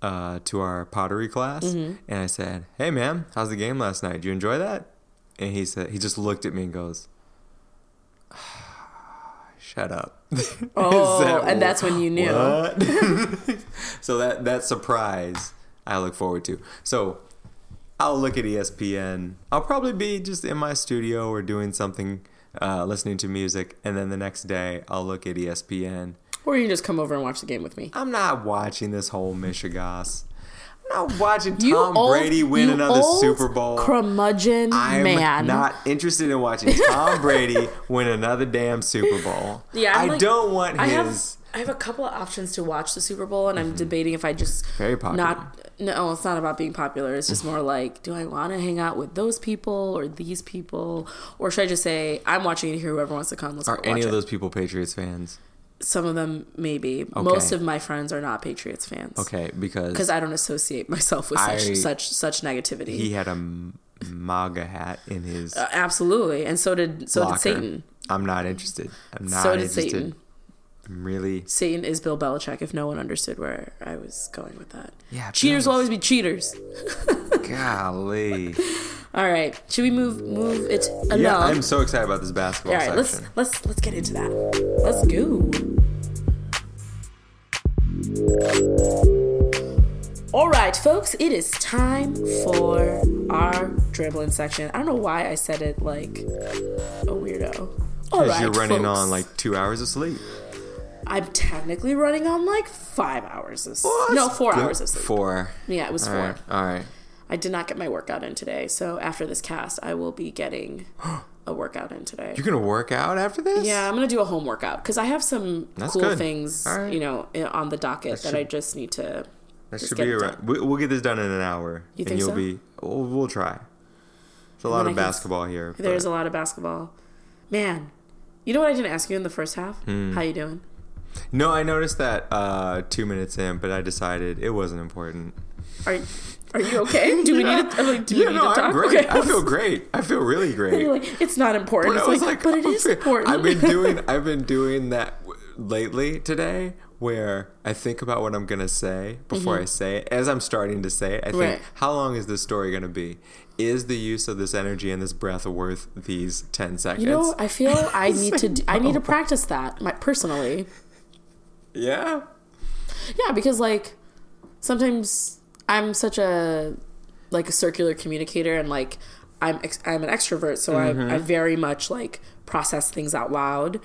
uh, to our pottery class. Mm-hmm. And I said, "Hey, man, how's the game last night? Did you enjoy that?" And he said, he just looked at me and goes, "Shut up." Oh, said, and that's when you knew. So that that surprise I look forward to. So I'll look at ESPN. I'll probably be just in my studio or doing something, uh, listening to music, and then the next day I'll look at ESPN. Or you can just come over and watch the game with me. I'm not watching this whole mishegas. I'm not watching You Tom old- Brady win you another old Super Bowl. Curmudgeon I'm man. not interested in watching Tom Brady win another damn Super Bowl. Yeah, I'm I like- don't want I have his. I have a couple of options to watch the Super Bowl, and I'm debating if I just Mm-hmm. Very popular. not. No, it's not about being popular. It's just more like, do I want to hang out with those people or these people, or should I just say I'm watching it here? Whoever wants to come, let's Are go any of it. those people Patriots fans? Some of them maybe. Okay. Most of my friends are not Patriots fans. Okay, because Because I don't associate myself with such I- such such negativity. he had a MAGA hat in his Uh, absolutely, and so did so locker. did Satan. I'm not interested. I'm not So did interested. Satan. I'm really. Satan is Bill Belichick. If no one understood where I was going with that, Yeah, cheaters will always be cheaters. Golly. All right, should we move move it along? Yeah, I'm so excited about this basketball All right, let's let's let's get into that. Let's go. All right, folks, it is time for our dribbling section. I don't know why I said it like a weirdo. All Because right, you're running folks. on like two hours of sleep. I'm technically running on like five hours of sleep. No, four hours of sleep. Four. Yeah, it was All four. right. All right. I did not get my workout in today, so after this cast, I will be getting a workout in today. You're gonna work out after this? Yeah, I'm gonna do a home workout because I have some That's cool good. things, right. you know, on the docket that, should- I just need to. That should be around. We, we'll get this done in an hour. You and think you'll so? be. We'll, we'll try. There's a lot of I can- basketball here. There's but- a lot of basketball. Man, you know what I didn't ask you in the first half? Hmm. How you doing? No, I noticed that uh, two minutes in, but I decided it wasn't important. Are Are you okay? Do we need to? Like, do we need no, to talk? I'm great. Okay. I feel great. I feel really great. Like, it's not important. But It's I was like, like, but it I'm is fe- important. I've been doing I've been doing that lately today where I think about what I'm gonna say before I say it. As I'm starting to say it, I think Mm-hmm. Right. how long is this story gonna be? Is the use of this energy and this breath worth these ten seconds? you know, I feel I need to. do- I need to practice that my, personally. yeah. Yeah, because like sometimes I'm such a like a circular communicator, and like I'm ex- I'm an extrovert, so I I very much like process things out loud,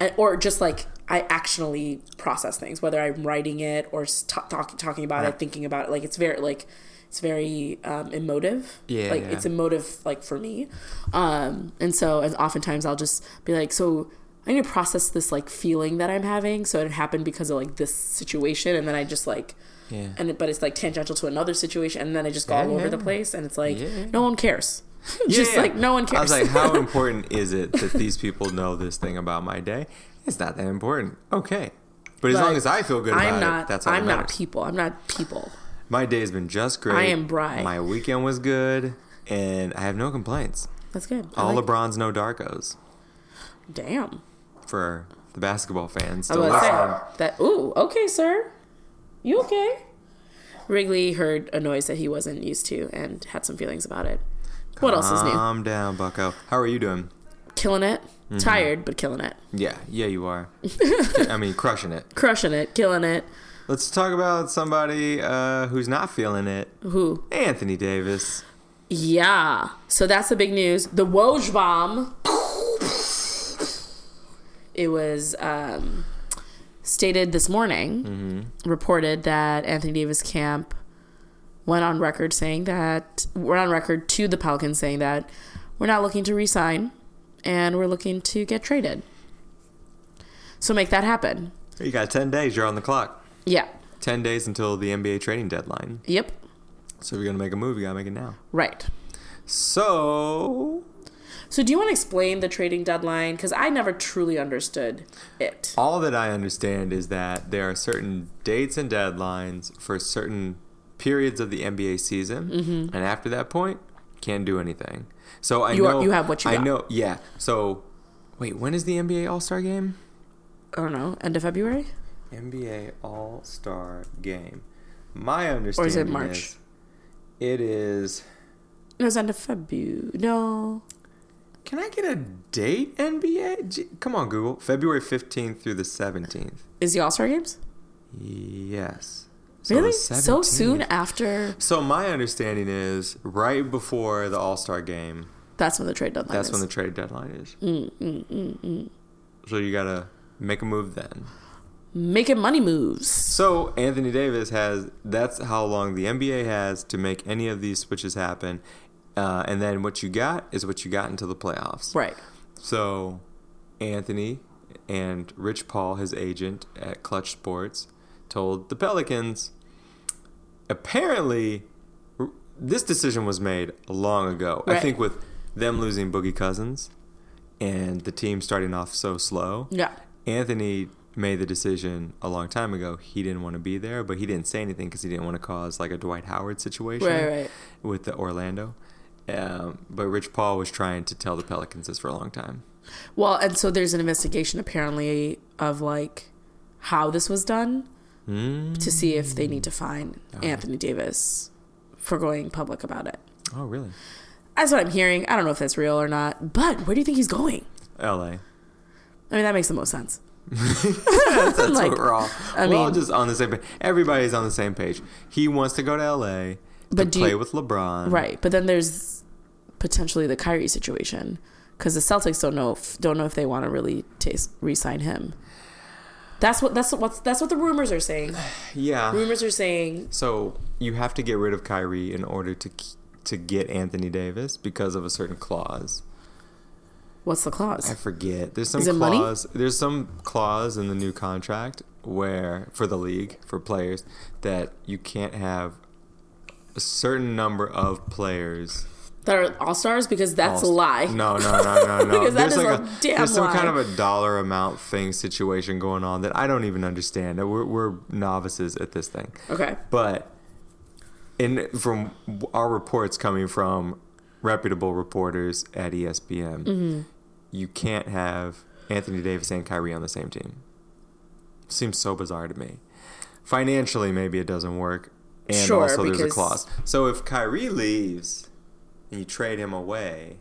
and, or just like I actionally process things, whether I'm writing it or s- ta- talking talking about it, thinking about it. Like it's very like it's very um, emotive. Yeah, like yeah. it's emotive like for me, um, and so and oftentimes I'll just be like so. I need to process this like feeling that I'm having. So it happened because of like this situation, and then I just like, Yeah. and it, but it's like tangential to another situation, and then it just go Yeah, all over yeah. the place, and it's like Yeah. no one cares. Just like no one cares. I was like, how important is it that these people know this thing about my day? It's not that important. Okay. But as But long as I feel good I'm not. it, that's all I'm that not people. I'm not people. My day's been just great. I am Bri. My weekend was good, and I have no complaints. That's good. I All like- LeBron's no Darkos Damn. for the basketball fans I was about say that. Ooh, okay, sir. You okay? Wrigley heard a noise that he wasn't used to and had some feelings about it. What else is new? Calm down, Bucko. How are you doing? Killing it. Mm-hmm. Tired, but killing it. Yeah, yeah, you are. I mean, crushing it. Crushing it. Killing it. Let's talk about somebody uh, who's not feeling it. Who? Anthony Davis. Yeah. So that's the big news. The Woj bomb. It was um, stated this morning, mm-hmm. reported that Anthony Davis camp went on record saying that we're on record to the Pelicans saying that we're not looking to resign and we're looking to get traded. So make that happen. You got 10 days. You're on the clock. Yeah. 10 days until the NBA trading deadline. Yep. So if you're gonna make a move, you gotta make it now. Right. So So do you want to explain the trading deadline? Because I never truly understood it. all that I understand is that there are certain dates and deadlines for certain periods of the NBA season, Mm-hmm. and after that point, can't do anything. So I You are- know you have what you I got. know. Yeah. So wait, when is the NBA All Star Game? I don't know. End of February? NBA All Star Game. My understanding or is it March? is it is. No, it's end of February. No. Can I get a date? NBA? Gee, Come on, Google. February fifteenth through the seventeenth. Is the All Star Games? Yes. So Really? So soon after? So my understanding is right before the All Star game. That's when the trade deadline That's is. when the trade deadline is. Mm, mm, mm, mm. So you gotta make a move then. Making money moves. So Anthony Davis has. That's how long the NBA has to make any of these switches happen. Uh, and then what you got is what you got until the playoffs. Right. So Anthony and Rich Paul, his agent at Clutch Sports, told the Pelicans apparently r- this decision was made long ago. I think with them losing Boogie Cousins and the team starting off so slow, Yeah. Anthony made the decision a long time ago. He didn't want to be there, but he didn't say anything because he didn't want to cause like a Dwight Howard situation Right, right. with the Orlando. Um, but Rich Paul was trying to tell the Pelicans this for a long time. Well, and so there's an investigation apparently of like how this was done Mm. to see if they need to fine Anthony Davis for going public about it. Oh, really? That's what I'm hearing. I don't know if that's real or not, but where do you think he's going? L.A. I mean, that makes the most sense. That's Like, what we're all. I we're all just on the same page. Everybody's on the same page. He wants to go to L.A. But do play you- with LeBron. Right, but then there's potentially the Kyrie situation because the Celtics don't know if, don't know if they want to really taste, re-sign him. That's what that's what that's what the rumors are saying. Yeah. Rumors are saying So you have to get rid of Kyrie in order to to get Anthony Davis because of a certain clause. what's the clause? I forget. There's some Is it money? clause. There's some clause in the new contract where for the league for players that you can't have a certain number of players. That are all stars because that's a lie. No, no, no, no, no. Because that there's is like a damn there's some lie. kind of a dollar amount thing situation going on that I don't even understand. We're we're novices at this thing. Okay. But in from our reports coming from reputable reporters at ESPN, Mm-hmm. you can't have Anthony Davis and Kyrie on the same team. Seems so bizarre to me. Financially, maybe it doesn't work, and Sure, also there's a clause. So if Kyrie leaves and you trade him away,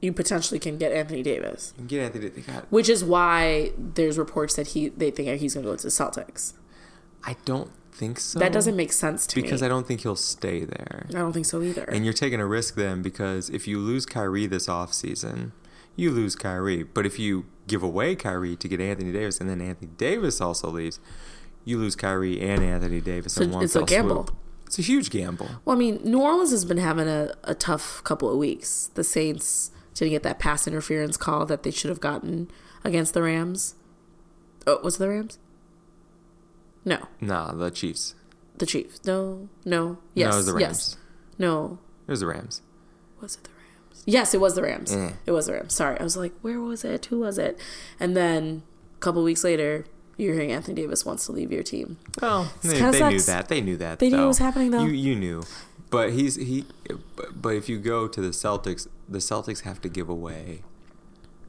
You potentially can get Anthony Davis, you can get Anthony. They got, which is why there's reports that he they think he's going to go to the Celtics. I don't think so. that doesn't make sense to because me. Because I don't think he'll stay there. I don't think so either. And you're taking a risk then because if you lose Kyrie this offseason, you lose Kyrie. But if you give away Kyrie to get Anthony Davis and then Anthony Davis also leaves, you lose Kyrie and Anthony Davis So in one it's a gamble. swoop. It's a huge gamble. Well, I mean, New Orleans has been having a, a tough couple of weeks. The Saints didn't get that pass interference call that they should have gotten against the Rams. Oh, was it the Rams? No, Nah, the Chiefs. the Chiefs. No, no. Yes, no, it was the Rams. yes. No, It was the Rams. was it the Rams? Yes, it was the Rams. Eh. It was the Rams. Sorry, I was like, where was it? Who was it? And then a couple weeks later, you're hearing Anthony Davis wants to leave your team. Oh, they, they knew that. They knew that. They knew it though. was happening, though. You you knew, but he's he. But, but if you go to the Celtics, the Celtics have to give away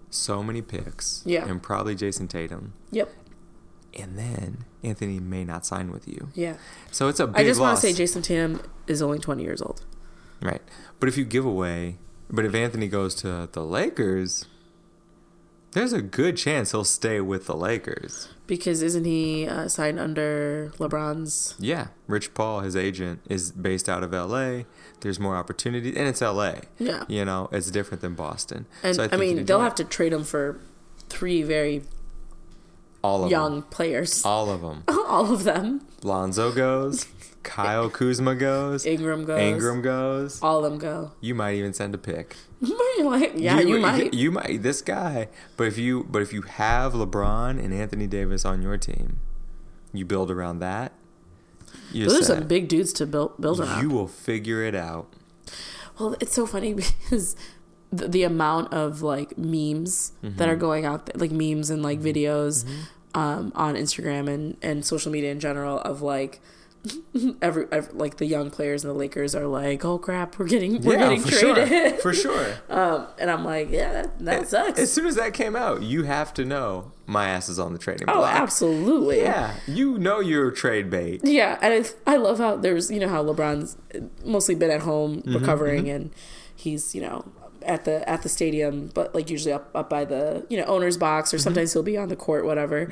so many picks. Yeah. and probably Jayson Tatum. Yep. and then Anthony may not sign with you. Yeah. So it's a big I just want to say Jayson Tatum is only 20 years old. right. But if you give away, but if Anthony goes to the Lakers, there's a good chance he'll stay with the Lakers. Because isn't he uh, signed under LeBron's? Yeah, Rich Paul, his agent, is based out of L.A. There's more opportunity, and it's L.A. Yeah. You know, it's different than Boston. And so I, think mean, they'll have to trade him for three very all of young them. players. All of them. All of them. Lonzo goes. Kyle Kuzma goes. Ingram goes. Ingram goes. All of them go. You might even send a pick. like, yeah, you, might. You might. This guy. But if you, but if you have LeBron and Anthony Davis on your team, you build around that. Those are some big dudes to build build around. You will figure it out. Well, it's so funny because the, the amount of like memes that are mm-hmm. going out there, like memes and like mm-hmm. videos mm-hmm. um, on Instagram and, and social media in general of like every, every like the young players in the Lakers are like, oh crap, we're getting we're getting for traded. sure. For sure. um, and I'm like, yeah, that, that sucks. As soon as that came out, you have to know my ass is on the trading oh, block. absolutely. Yeah, you know you're trade bait. Yeah, and I, I love how there's you know how LeBron's mostly been at home Mm-hmm, recovering, and he's you know at the at the stadium, but like usually up up by the you know owner's box, or Mm-hmm. sometimes he'll be on the court, whatever,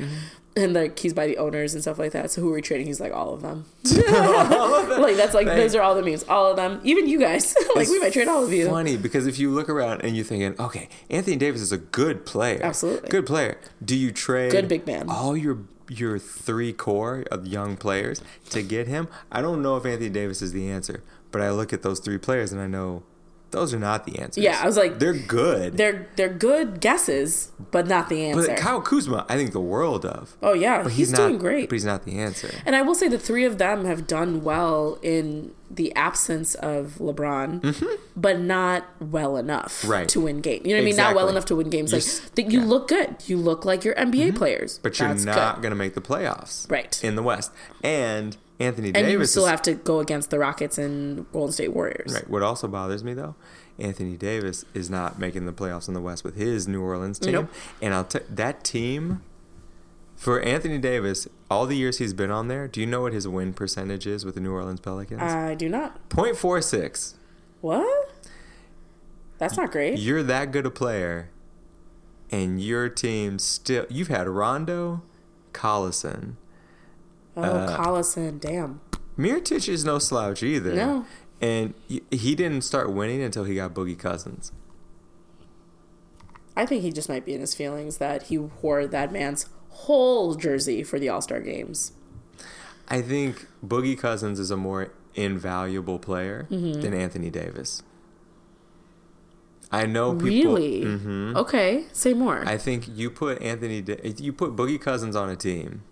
and like he's by the owners and stuff like that. So who are we trading? He's like all of them. like that's like those are all the memes, all of them, even you guys. like we might trade all of you. Funny because if you look around and you're thinking, okay, Anthony Davis is a good player, Absolutely. good player. Do you trade Good big man. all your your three core of young players to get him? I don't know if Anthony Davis is the answer, but I look at those three players and I know those are not the answers. Yeah, I was like, they're good. They're they're good guesses, but not the answer. but Kyle Kuzma, I think the world of. oh yeah, But he's, not, doing great. But he's not the answer. And I will say the three of them have done well in the absence of LeBron, but not well enough Mm-hmm. Right. to win games. You know what I mean? Not well enough to win games. You're Like that you yeah. Mm-hmm. look good. You look like your NBA players. But you're That's not going to make the playoffs. Right. In the West. And Anthony And Davis you still is, have to go against the Rockets and Golden State Warriors. Right. What also bothers me though, Anthony Davis is not making the playoffs in the West with his New Orleans team. Nope. And I'll tell that team for Anthony Davis, all the years he's been on there, do you know what his win percentage is with the New Orleans Pelicans? I do not. 0.46. What? That's not great. You're that good a player, and your team still. You've had Rondo, Collison. Oh, uh, Collison, damn. Mirotic is no slouch either. No. And he- didn't start winning until he got Boogie Cousins. I think he just might be in his feelings that he wore that man's whole jersey for the All Star games. I think Boogie Cousins is a more invaluable player Mm-hmm. than Anthony Davis. I know people. Really? Mhm. Okay, say more. I think you put Anthony, Da- you put Boogie Cousins on a team,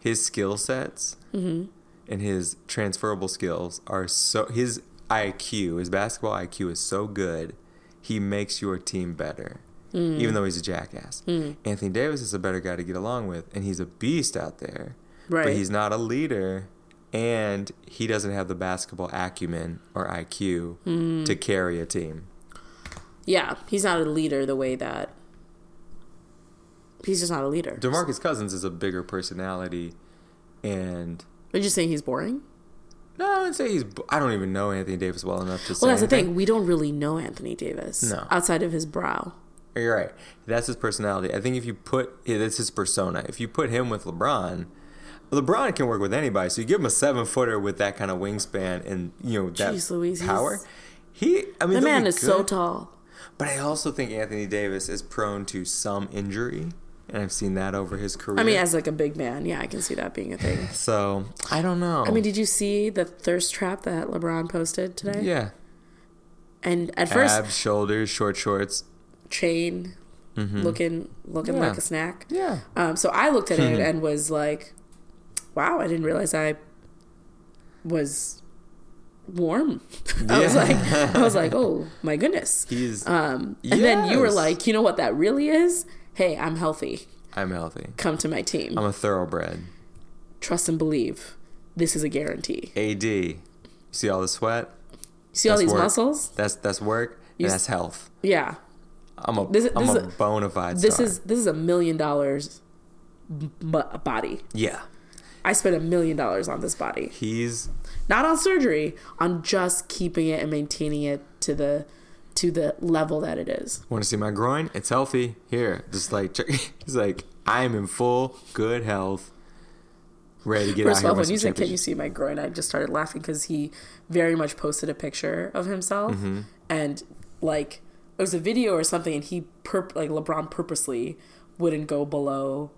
his skill sets Mm-hmm. and his transferable skills are so. His IQ, his basketball IQ, is so good. He makes your team better, Mm. even though he's a jackass. Anthony Davis is a better guy to get along with, and he's a beast out there. Right. But he's not a leader, and he doesn't have the basketball acumen or IQ Mm. to carry a team. yeah, he's not a leader the way that he's just not a leader. Demarcus Cousins is a bigger personality, and Are you just saying he's boring? no, I wouldn't say he's. I don't even know Anthony Davis well enough to say. Well, that's the thing. We don't really know Anthony Davis No. outside of his brow. You're right. That's his personality. I think if you put yeah, that's his persona. If you put him with LeBron, LeBron can work with anybody. So you give him a seven footer with that kind of wingspan and you know that Jeez Louise, power. He, I mean, The man is so tall. But I also think Anthony Davis is prone to some injury, and I've seen that over his career. I mean, as like a big man, yeah, I can see that being a thing. so I don't know. I mean, did you see the thirst trap that LeBron posted today? yeah, And at first, abs, shoulders, short shorts. chain, looking looking Mm-hmm. Yeah. like a snack. Yeah, Um, so I looked at it and was like, "Wow, I didn't realize I was warm." I was like, I was like, "Oh my goodness." he's. Um, and then you were like, "You know what that really is? Hey, I'm healthy. I'm healthy. Come to my team. I'm a thoroughbred. Trust and believe. This is a guarantee." AD. You see all the sweat? See all these work. muscles? That's that's work You and that's health. Yeah. I'm a This this a is- bona fide This star. is this is a million dollars body. yeah. I spent a million dollars on this body. He's not on surgery, on just keeping it and maintaining it to the to the level that it is. want to see my groin? It's healthy. Here, just like check. He's like I'm in full good health, ready to get First out of all, here. when with you said, "Can you see my groin?" I just started laughing because he very much posted a picture of himself, Mm-hmm. and like it was a video or something, and he perp- like LeBron purposely wouldn't go below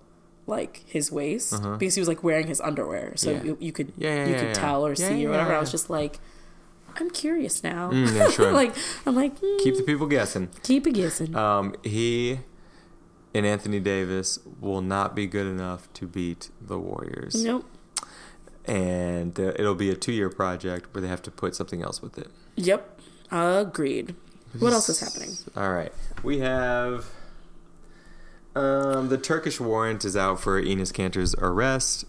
like his waist because he was like wearing his underwear, so Uh-huh. Yeah. you, you could Yeah, yeah, you could tell or see or whatever. I was just like, I'm curious now. Mm, yeah, sure. like I'm like mm, Keep the people guessing. keep it guessing. Um, he and Anthony Davis will not be good enough to beat the Warriors. nope. and uh, it'll be a two-year project where they have to put something else with it. Yep. Agreed. What else is happening? All right, we have um, the Turkish warrant is out for Enes Kanter's arrest.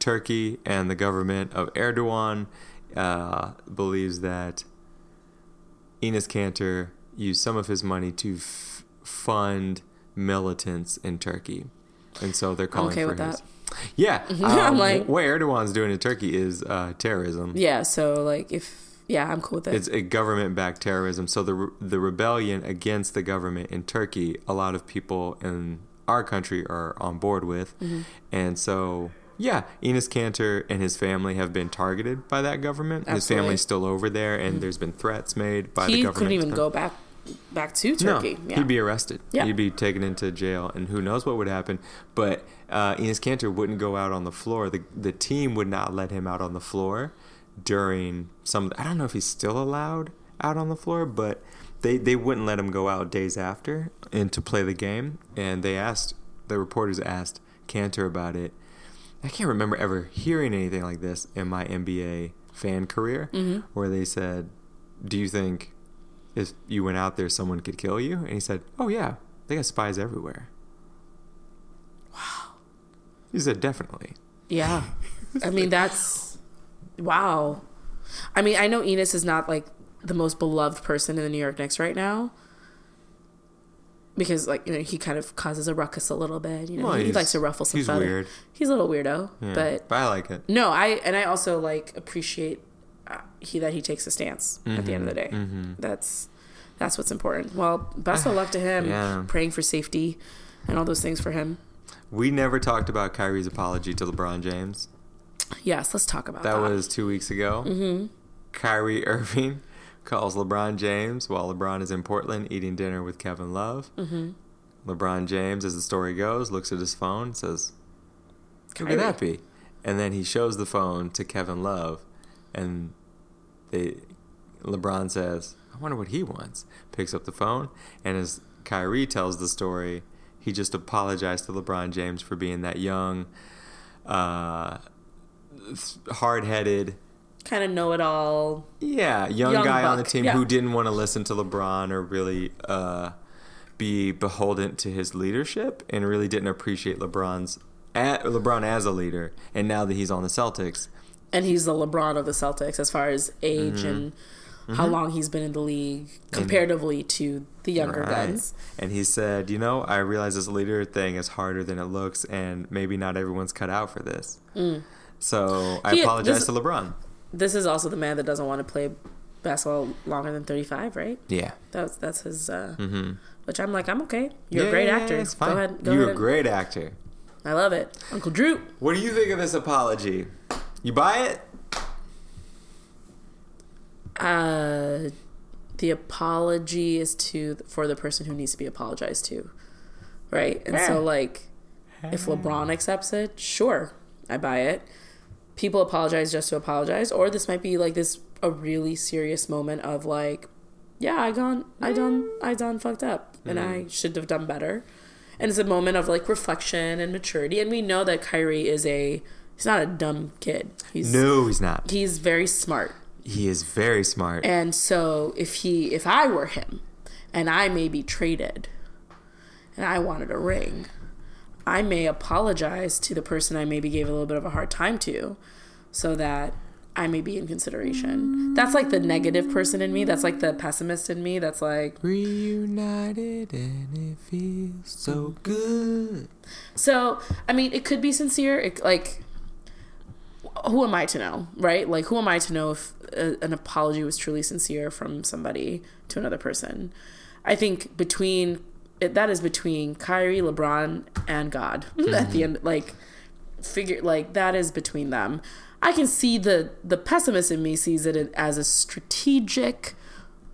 Turkey and the government of Erdogan uh, believes that Enes Kanter used some of his money to f- fund militants in Turkey, and so they're calling okay for with his. that. Yeah, I'm um, like- what Erdogan's doing in Turkey is uh, terrorism. Yeah, so like if yeah, I'm cool with it. It's a government-backed terrorism. So the re- the rebellion against the government in Turkey, a lot of people in our country are on board with, Mm-hmm. and so yeah, Enes Kanter and his family have been targeted by that government. His Absolutely. Mm-hmm. family's still over there, and there's been threats made by the government. he couldn't even go back back to Turkey. No, yeah. he'd be arrested. Yeah. He'd be taken into jail, and who knows what would happen. But uh, Enes Kanter wouldn't go out on the floor. The the team would not let him out on the floor during some. I don't know if he's still allowed out on the floor, but they they wouldn't let him go out days after and to play the game. And they asked the reporters asked Kanter about it. I can't remember ever hearing anything like this in my NBA fan career, Mm-hmm. where they said, "Do you think?" if you went out there, someone could kill you? And he said, Oh, yeah, they got spies everywhere. Wow. He said, Definitely. Yeah. I mean, that's wow. I mean, I know Enes is not like the most beloved person in the New York Knicks right now. Because like, you know, he kind of causes a ruckus a little bit. You know, Well, he likes to ruffle some he's feathers. weird. He's a little weirdo. Yeah. But I like it. no, I and I also like appreciate uh, he that he takes a stance at the end of the day. Mm-hmm. That's that's what's important. Well, best of luck to him. Yeah. Praying for safety and all those things for him. We never talked about Kyrie's apology to LeBron James. Yes, let's talk about that. That was two weeks ago. Mm-hmm. Kyrie Irving calls LeBron James while LeBron is in Portland eating dinner with Kevin Love. Mm-hmm. LeBron James, as the story goes, looks at his phone, says, "Who could that be?" And then he shows the phone to Kevin Love, and they LeBron says, "I wonder what he wants." Picks up the phone, and as Kyrie tells the story, he just apologized to LeBron James for being that young, uh, hard-headed. Kind of know it all. Yeah, young, Young guy on the team yeah. who didn't want to listen to LeBron or really uh, be beholden to his leadership, and really didn't appreciate LeBron's a LeBron as a leader. And now that he's on the Celtics, and he's the LeBron of the Celtics as far as age Mm-hmm. and how long he's been in the league comparatively to the younger Right. guns. And he said, you know, I realize this leader thing is harder than it looks, and maybe not everyone's cut out for this. So I Mm. He- apologize this- to LeBron. This is also the man that doesn't want to play basketball longer than 35, right? Yeah. That's that's his uh Mm-hmm. which I'm like, I'm okay. You're a great actor. It's fine. Go ahead. Go You're ahead a great actor. I love it. Uncle Drew. What do you think of this apology? You buy it? Uh the apology is to for the person who needs to be apologized to. Right? And Yeah. so like if LeBron accepts it, sure, I buy it. People apologize just to apologize, or this might be like this a really serious moment of like, yeah, I gone, I done, I done fucked up, and I mm-hmm. should have done better. And it's a moment of like reflection and maturity, and we know that Kyrie is a he's not a dumb kid. He's No, he's not. he's very smart. He is very smart. And so if he if I were him and I may be traded and I wanted a ring, I may apologize to the person I maybe gave a little bit of a hard time to so that I may be in consideration. That's like the negative person in me. That's like the pessimist in me. That's like Reunited and it feels so good. So, I mean, it could be sincere. It, like, who am I to know, right? Like, who am I to know if a, an apology was truly sincere from somebody to another person? I think between it, that is between Kyrie, LeBron, and God. At the end, like, figure like that is between them. I can see the the pessimist in me sees it as a strategic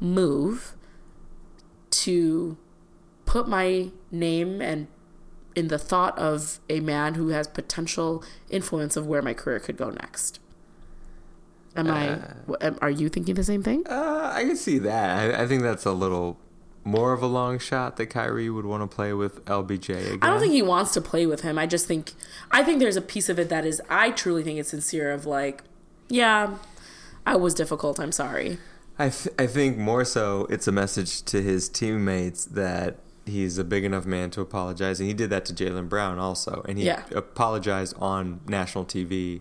move to put my name and in the thought of a man who has potential influence of where my career could go next. Am I? am- Are you thinking the same thing? Uh, I can see that. I, I think that's a little more of a long shot that Kyrie would want to play with LBJ again? I don't think he wants to play with him. I just think I think there's a piece of it that is I truly think it's sincere of like, yeah, I was difficult. I'm sorry. I, th- I think more so it's a message to his teammates that he's a big enough man to apologize, and he did that to Jaylen Brown also, and he Yeah. apologized on national TV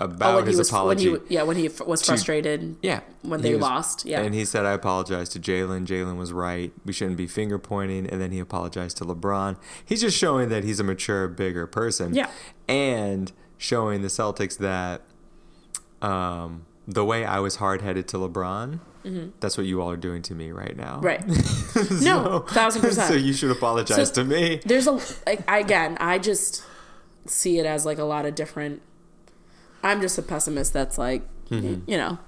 about Oh, his was apology. when he yeah when he f- was frustrated. yeah, when He they lost, yeah. and he said, "I apologize to Jaylen. Jaylen was right. We shouldn't be finger pointing." And then he apologized to LeBron. He's just showing that he's a mature, bigger person. Yeah. and showing the Celtics that um, the way I was hard headed to LeBron. That's what you all are doing to me right now. Mm-hmm. Right. No, thousand percent. So you should apologize So- to me. There's a like again. I just see it as like a lot of different. I'm just a pessimist. That's like Mm-hmm. you know.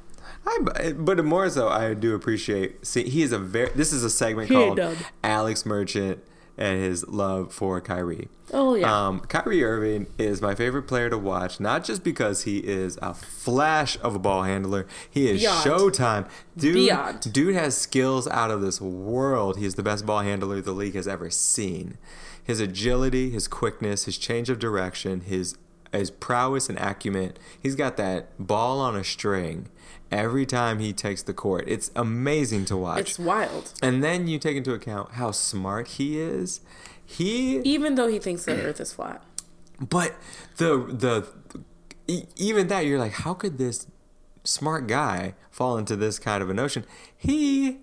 I, but more so, I do appreciate. See, he is a very. This is a segment He called done. Alex Merchant and his love for Kyrie. Oh yeah. Um, Kyrie Irving is my favorite player to watch, not just because he is a flash of a ball handler. He is Beyond. showtime. Dude, Beyond. dude has skills out of this world. He is the best ball handler the league has ever seen. His agility, his quickness, his change of direction, his his prowess and acumen. He's got that ball on a string every time he takes the court. It's amazing to watch. it's wild. and then you take into account how smart he is. He Even though he thinks the Earth is flat. but the the even that you're like, how could this smart guy fall into this kind of a notion? He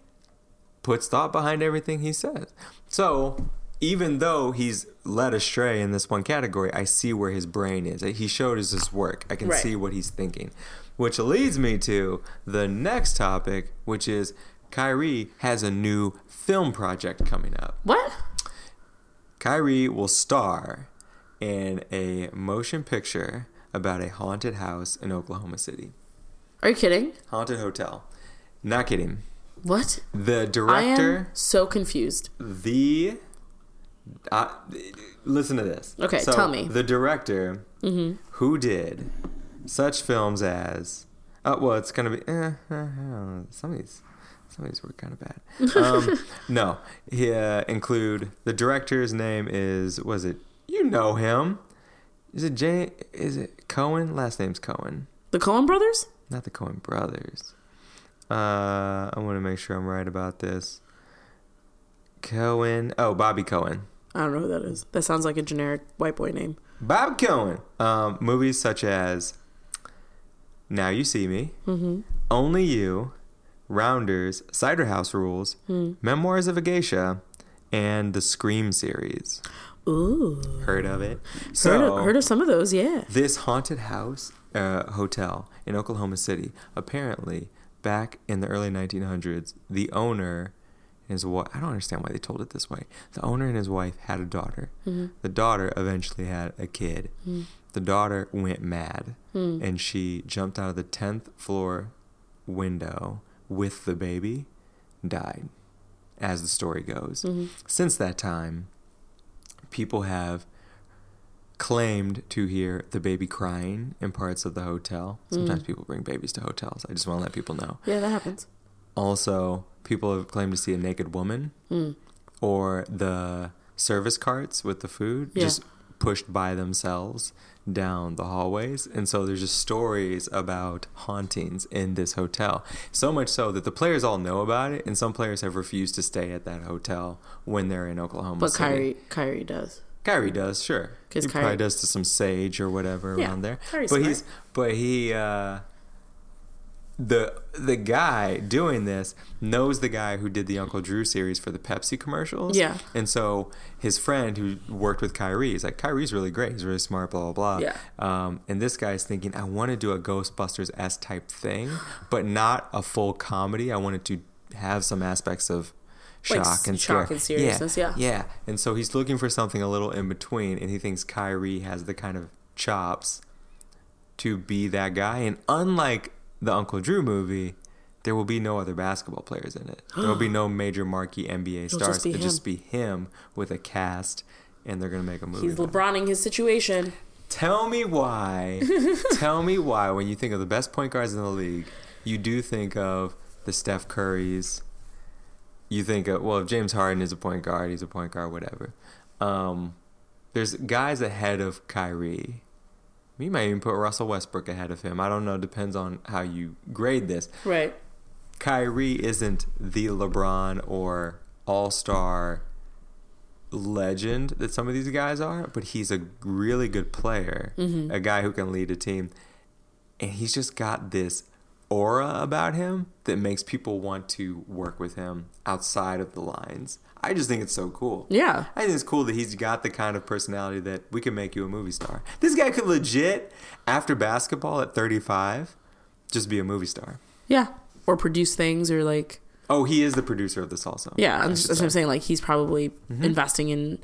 puts thought behind everything he says. So even though he's led astray in this one category, I see where his brain is. He showed us his work. I can Right. see what he's thinking. Which leads me to the next topic, which is Kyrie has a new film project coming up. What? Kyrie will star in a motion picture about a haunted house in Oklahoma City. Are you kidding? Haunted hotel. Not kidding. What? The director. I am so confused. the. Uh, listen to this. Okay, so tell me. The director who did such films as. Uh, well, it's going to be. Eh, eh, I. Some of these. Some of these were kind of bad. Um, no, he uh, include the director's name is was it you know him? Is it Jay? Is it Cohen? Last name's Cohen, The Coen Brothers? not the Coen brothers. Uh, I want to make sure I'm right about this. Cohen. Oh, Bobby Cohen. I don't know who that is. That sounds like a generic white boy name. Bob Cohen. Um, movies such as Now You See Me, Mm-hmm. Only You, Rounders, Cider House Rules, Hmm. Memoirs of a Geisha, and the Scream series. Ooh. Heard of it? Heard, So of, heard of some of those, yeah. this haunted house uh, hotel in Oklahoma City, apparently back in the early 1900s, the owner his wife, I don't understand why they told it this way. The owner and his wife had a daughter. Mm-hmm. The daughter eventually had a kid. Mm. The daughter went mad mm. and she jumped out of the 10th floor window with the baby, died, as the story goes. Mm-hmm. Since that time, people have claimed to hear the baby crying in parts of the hotel. Sometimes mm. people bring babies to hotels. I just want to let people know. Yeah, that happens. Also, people have claimed to see a naked woman or the service carts with the food Yeah. just pushed by themselves down the hallways. And so there's just stories about hauntings in this hotel. So much so that the players all know about it, and some players have refused to stay at that hotel when they're in Oklahoma But City. Kyrie, Kyrie does. Kyrie does, sure. 'Cause he Kyrie- probably does to some sage or whatever Yeah, around there. Kyrie's but smart. he's but he uh the the guy doing this knows the guy who did the Uncle Drew series for the Pepsi commercials. Yeah. And so his friend who worked with Kyrie is like, Kyrie's really great. He's really smart, blah, blah, blah. Yeah. Um, and this guy's thinking, I want to do a Ghostbusters S type thing, but not a full comedy. I wanted to have some aspects of Like shock and shock scare. and seriousness, yeah. Yeah. And so he's looking for something a little in between, and he thinks Kyrie has the kind of chops to be that guy. And unlike the Uncle Drew movie, there will be no other basketball players in it. There will be no major marquee NBA It'll stars. just It'll him. just be him with a cast, and they're gonna make a movie. He's. LeBroning his situation. Tell me why. tell me why when you think of the best point guards in the league, you do think of the Steph Currys, you think, of, well, if James Harden is a point guard, he's a point guard, whatever. Um, there's guys ahead of Kyrie. You might even put Russell Westbrook ahead of him. I don't know. Depends on how you grade this. Right. Kyrie isn't the LeBron or All Star legend that some of these guys are, but he's a really good player, Mm-hmm. a guy who can lead a team, and he's just got this aura about him that makes people want to work with him outside of the lines. I just think it's so cool. Yeah. I think it's cool that he's got the kind of personality that we can make you a movie star. This guy could legit, after basketball at 35, just be a movie star. Yeah. Or produce things or like Oh, he is the producer of this also. Yeah, I'm just, that's say. what I'm saying. Like he's probably Mm-hmm. investing in.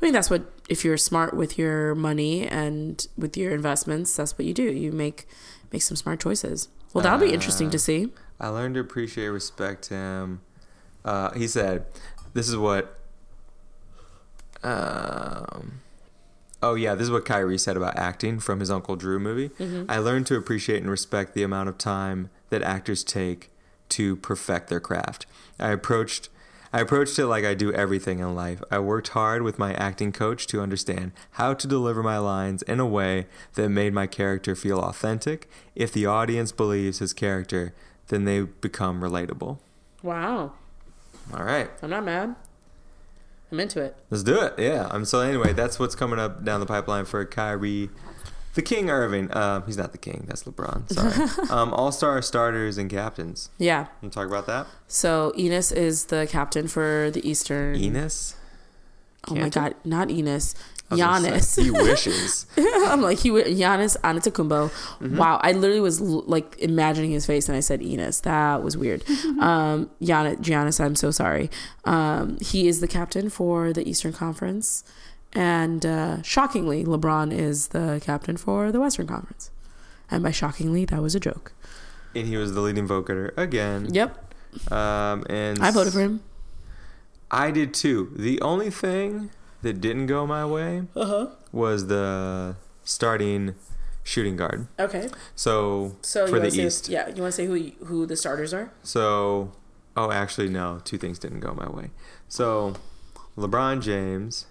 I mean, that's what if you're smart with your money and with your investments, that's what you do. You make make some smart choices. Well, that'll be interesting Uh, to see. I learned to appreciate, respect him. Uh, he said, "This is what." Um, oh yeah, this is what Kyrie said about acting from his Uncle Drew movie. I learned to appreciate and respect the amount of time that actors take to perfect their craft. I approached. I approached it like I do everything in life. I worked hard with my acting coach to understand how to deliver my lines in a way that made my character feel authentic. If the audience believes his character, then they become relatable. Wow, All right, I'm not mad. I'm into it. let's do it. Yeah. Um. So anyway, that's what's coming up down the pipeline for Kyrie, the King Irving. Um. He's not the King. That's LeBron. Sorry. um. All star starters and captains. Yeah. Want to talk about that? So Enes is the captain for the Eastern. Enes. Oh my God, not Enes. Giannis. say, He wishes. I'm like he Giannis Antetokounmpo. Mm-hmm. Wow, I literally was l- like imagining his face, and I said Enes. That was weird. um, Giannis, Giannis, I'm so sorry. Um, he is the captain for the Eastern Conference, and uh, shockingly, LeBron is the captain for the Western Conference. And by shockingly, that was a joke. and he was the leading voter again. Yep, Um. And I voted for him. I did too. The only thing that didn't go my way Uh huh. was the starting shooting guard. Okay, So, so for the say, East. yeah, you want to say who who the starters are? So, oh, actually, no. Two things didn't go my way. So, LeBron James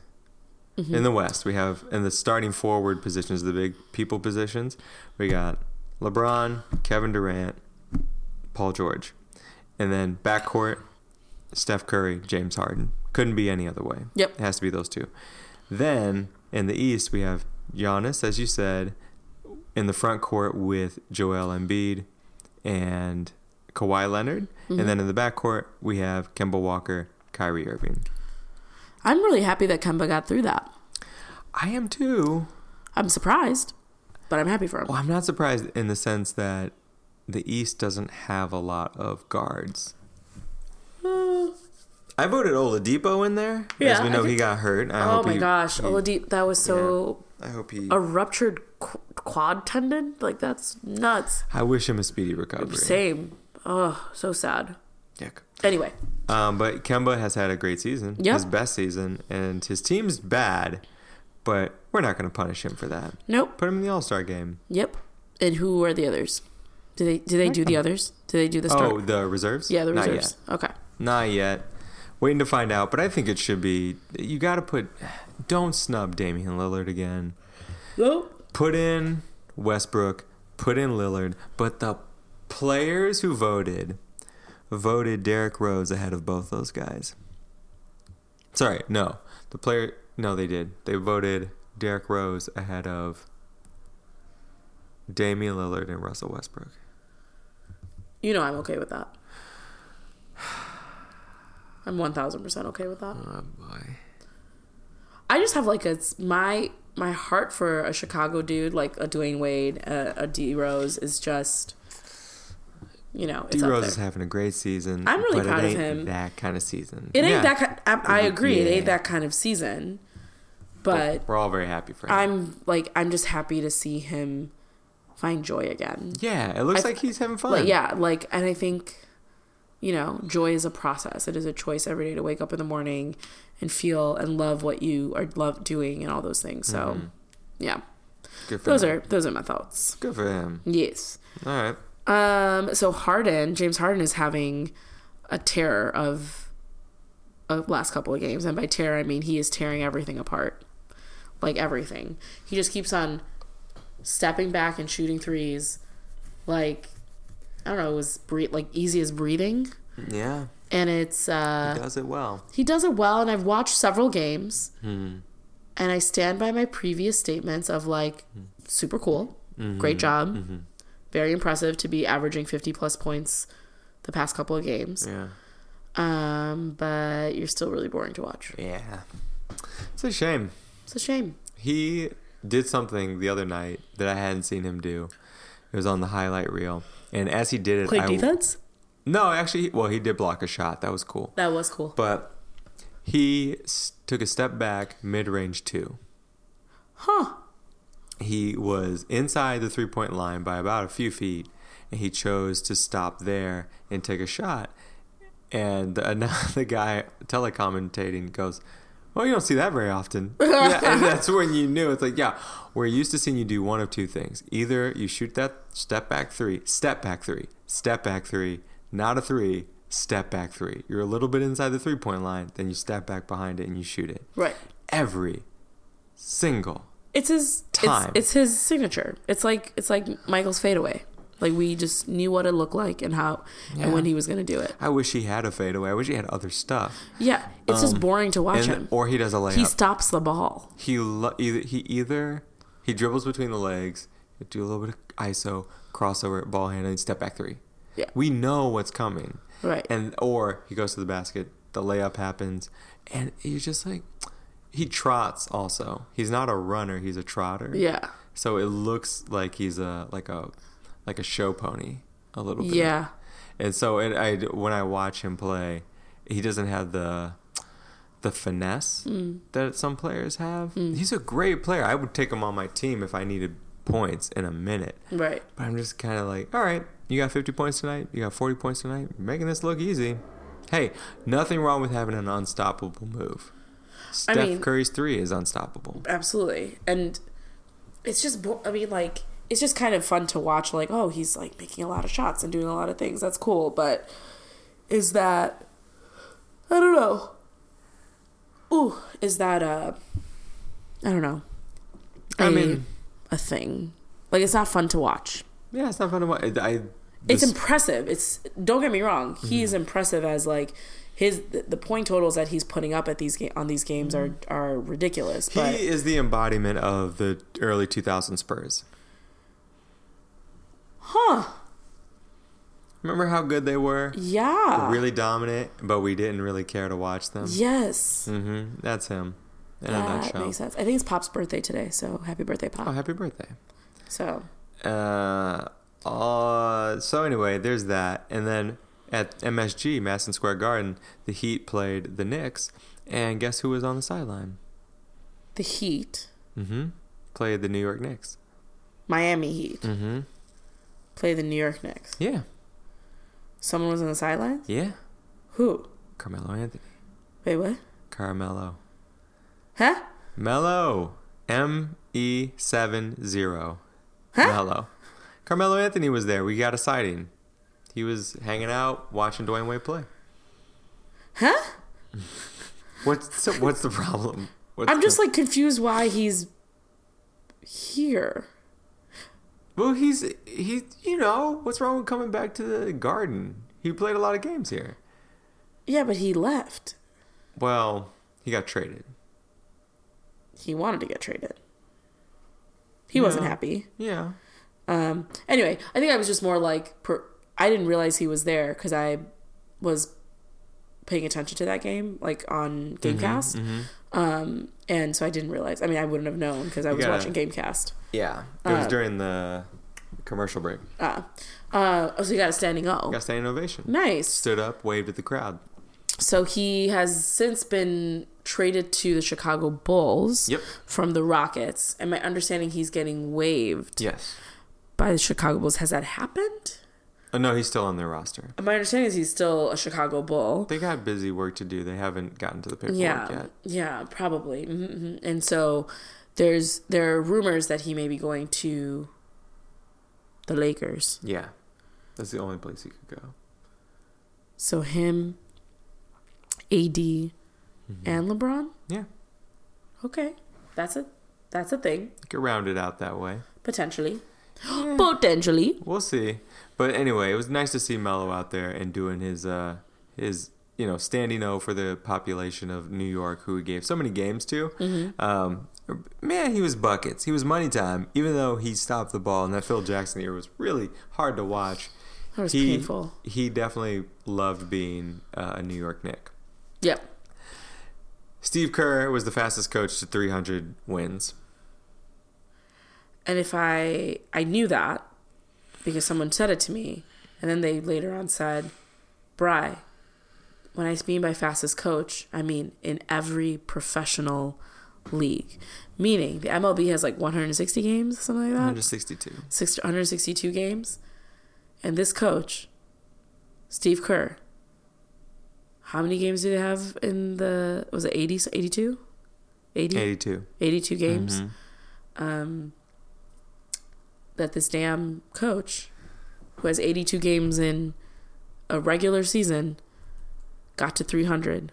Mm-hmm. in the West, we have in the starting forward positions, the big people positions, we got LeBron, Kevin Durant, Paul George, and then backcourt, Steph Curry, James Harden. Couldn't be any other way. Yep. It has to be those two. Then in the East, we have Giannis, as you said, in the front court with Joel Embiid and Kawhi Leonard. Mm-hmm. And then in the back court, we have Kemba Walker, Kyrie Irving. I'm really happy that Kemba got through that. I am too. I'm surprised, but I'm happy for him. Well, I'm not surprised in the sense that the East doesn't have a lot of guards. I voted Oladipo in there. as we know he got hurt. I oh my he- gosh, he- Oladipo, that was so I hope he. a ruptured qu- quad tendon. Like that's nuts. I wish him a speedy recovery. Same. Oh, so sad. Yuck. Anyway, Um, but Kemba has had a great season, Yep. his best season, and his team's bad, but we're not going to punish him for that. nope. Put him in the All Star game. Yep. And who are the others? Do they do they do the others? Do they do the start? Oh, the reserves? yeah, the Not reserves. Okay. Not yet. Waiting to find out, but I think it should be. You got to put. Don't snub Damian Lillard again. Nope. Put in Westbrook. Put in Lillard. But the players who voted voted Derrick Rose ahead of both those guys. Sorry, no. The player. No, they did. They voted Derrick Rose ahead of Damian Lillard and Russell Westbrook. You know I'm okay with that. I'm one thousand percent okay with that. Oh boy. I just have like a my my heart for a Chicago dude like a Dwyane Wade, a, a D Rose is just, you know, it's D Rose is having a great season. I'm really but proud it of him. That kind of season. It ain't Yeah. that. Kind, I, I agree. It ain't that kind of season. But we're all very happy for him. I'm like I'm just happy to see him find joy again. yeah, it looks I- like he's having fun. Like yeah, like and I think you know, joy is a process. It is a choice every day to wake up in the morning and feel and love what you are love doing and all those things. So Mm-hmm. yeah. Good for Those him. are those are my thoughts. good for him. Yes. All right. Um so Harden, James Harden is having a terror of a last couple of games, and by tear I mean he is tearing everything apart, like everything. He just keeps on stepping back and shooting threes, like I don't know, it was bre- like easy as breathing, Yeah, and it's uh, does it well. he does it well, and I've watched several games, and I stand by my previous statements of like super cool, great job, very impressive to be averaging fifty plus points the past couple of games. Yeah, Um, but you're still really boring to watch. yeah. It's a shame. It's a shame. He did something the other night that I hadn't seen him do. It was on the highlight reel, and as he did it, Play I, defense. No, actually, well, he did block a shot. That was cool. That was cool. But he s- took a step back, mid range two. Huh. He was inside the three point line by about a few feet, and he chose to stop there and take a shot. And the, the guy telecommentating goes, Well, you don't see that very often. yeah, and that's when you knew. It's like, yeah, we're used to seeing you do one of two things. Either you shoot that step back three, step back three, step back three, not a three, step back three. You're a little bit inside the three point line, then you step back behind it and you shoot it. Right. Every single. It's his Time. It's, it's his signature. It's like it's like Michael's fadeaway. Like we just knew what it looked like and how Yeah. and when he was gonna do it. I wish he had a fadeaway. I wish he had other stuff. Yeah. It's just boring to watch Um, And, him. or he does a layup. He stops the ball. he lo- either he either he dribbles between the legs, do a little bit of ISO, crossover, ball handling, step back three. Yeah. We know what's coming. Right. And or he goes to the basket, the layup happens, and you're just like he trots also. He's not a runner, he's a trotter. Yeah. So it looks like he's a like a like a show pony a little bit. Yeah. And so it, I when I watch him play, he doesn't have the the finesse Mm. that some players have. He's a great player. I would take him on my team if I needed points in a minute. Right. But I'm just kind of like, all right, you got 50 points tonight. You got 40 points tonight. You're making this look easy. Hey, nothing wrong with having an unstoppable move. Steph mean- Curry's three is unstoppable. Absolutely. And it's just I mean like it's just kind of fun to watch like oh he's like making a lot of shots and doing a lot of things. That's cool, but is that I don't know. Ooh, is that uh I don't know. I a- mean- a thing. Like it's not fun to watch. Yeah, it's not fun to watch. I, It's this- impressive. It's don't get me wrong. He is impressive as like his the- point totals that he's putting up at these ga- on these games are are ridiculous. But he is the embodiment of the early 2000 Spurs. Huh? Remember how good they were? Yeah. Really dominant, but we didn't really care to watch them. Yes. Mm hmm That's him in that makes sense. I think it's Pop's birthday today, so happy birthday, Pop. Oh, happy birthday. So Uh, uh, so anyway, there's that. And then at MSG, Madison Square Garden, the Heat played the Knicks. And guess who was on the sideline? the Heat, Mm hmm Played the New York Knicks. Miami Heat, Mm hmm play the New York Knicks. Yeah. Someone was on the sidelines. Yeah. Who? Carmelo Anthony. Wait, what? Carmelo. Huh? Mello. M E seven zero. Huh? Mello. Carmelo Anthony was there. We got a sighting. He was hanging out, watching Dwyane Wade play. Huh? What's so what's the problem? What's I'm just the- like confused why he's here. Well, he's he. You know what's wrong with coming back to the Garden? He played a lot of games here. Yeah, but he left. Well, he got traded. He wanted to get traded. He wasn't happy. Yeah. Um. Anyway, I think I was just more like per, I didn't realize he was there because I was paying attention to that game like on Mm-hmm, Gamecast. Um. And so I didn't realize. I mean, I wouldn't have known because I was gotta- watching Gamecast. Yeah. It was Uh, during the commercial break. Uh. Uh. Oh, so you got a standing O. Got standing ovation. Nice. Stood up, waved at the crowd. So he has since been traded to the Chicago Bulls Yep. from the Rockets. And my understanding he's getting waived Yes. by the Chicago Bulls. Has that happened? Oh, no, he's still on their roster. My understanding is he's still a Chicago Bull. They got busy work to do. They haven't gotten to the paperwork Yeah, yet. yeah, probably. hmm And so there's there are rumors that he may be going to the Lakers. Yeah. That's the only place he could go. So him, AD, and LeBron. Yeah, Okay, that's a that's a thing you could round it out that way. potentially. Potentially. We'll see. But anyway, it was nice to see Mello out there and doing his uh his you know standing O for the population of New York, who he gave so many games to. Mm-hmm. Um, man, he was buckets. He was money time. Even though he stopped the ball, and that Phil Jackson year was really hard to watch. That was he, painful. He definitely loved being uh, a New York Knick. Yep. Steve Kerr was the fastest coach to 300 wins. And if I I knew that because someone said it to me, and then they later on said, "Bry, when I mean by fastest coach, I mean in every professional league." Meaning the MLB has like 160 games, something like that. 162. Six- 162 games. And this coach, Steve Kerr, how many games do they have in the was it 80 82? 80 82. 82 games. Mhm. Um that this damn coach who has 82 games in a regular season got to 300.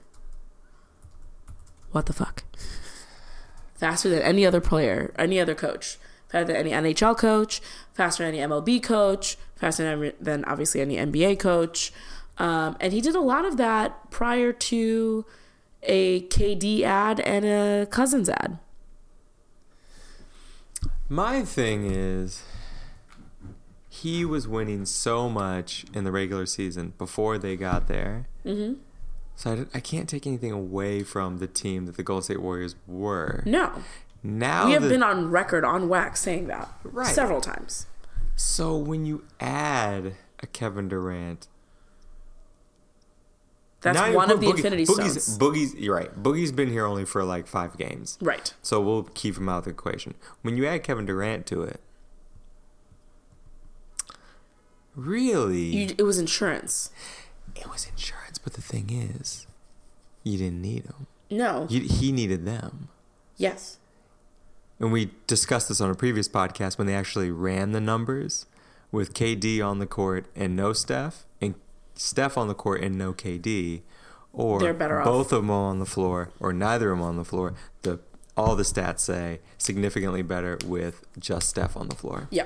What the fuck? Faster than any other player, any other coach. Faster than any NHL coach, faster than any MLB coach, faster than, obviously any NBA coach. Um, and he did a lot of that prior to a KD ad and a Cousins ad. My thing is, he was winning so much in the regular season before they got there. hmm So I, I can't take anything away from the team that the Golden State Warriors were. No. Now We have the- been on record on wax saying that Right. several times. so when you add a Kevin Durant, That's now one of the Boogie- Infinity Boogie's, Stones. Boogie's, you're right. Boogie's been here only for like five games, Right. so we'll keep him out of the equation. When you add Kevin Durant to it, really, You, it was insurance. it was insurance. But the thing is, you didn't need them. No. You, he needed them. yes. And we discussed this on a previous podcast when they actually ran the numbers with KD on the court and no Steph, and Steph on the court and no KD, or They're better off. both of them on the floor, or neither of them on the floor. The all the stats say significantly better with just Steph on the floor. Yeah.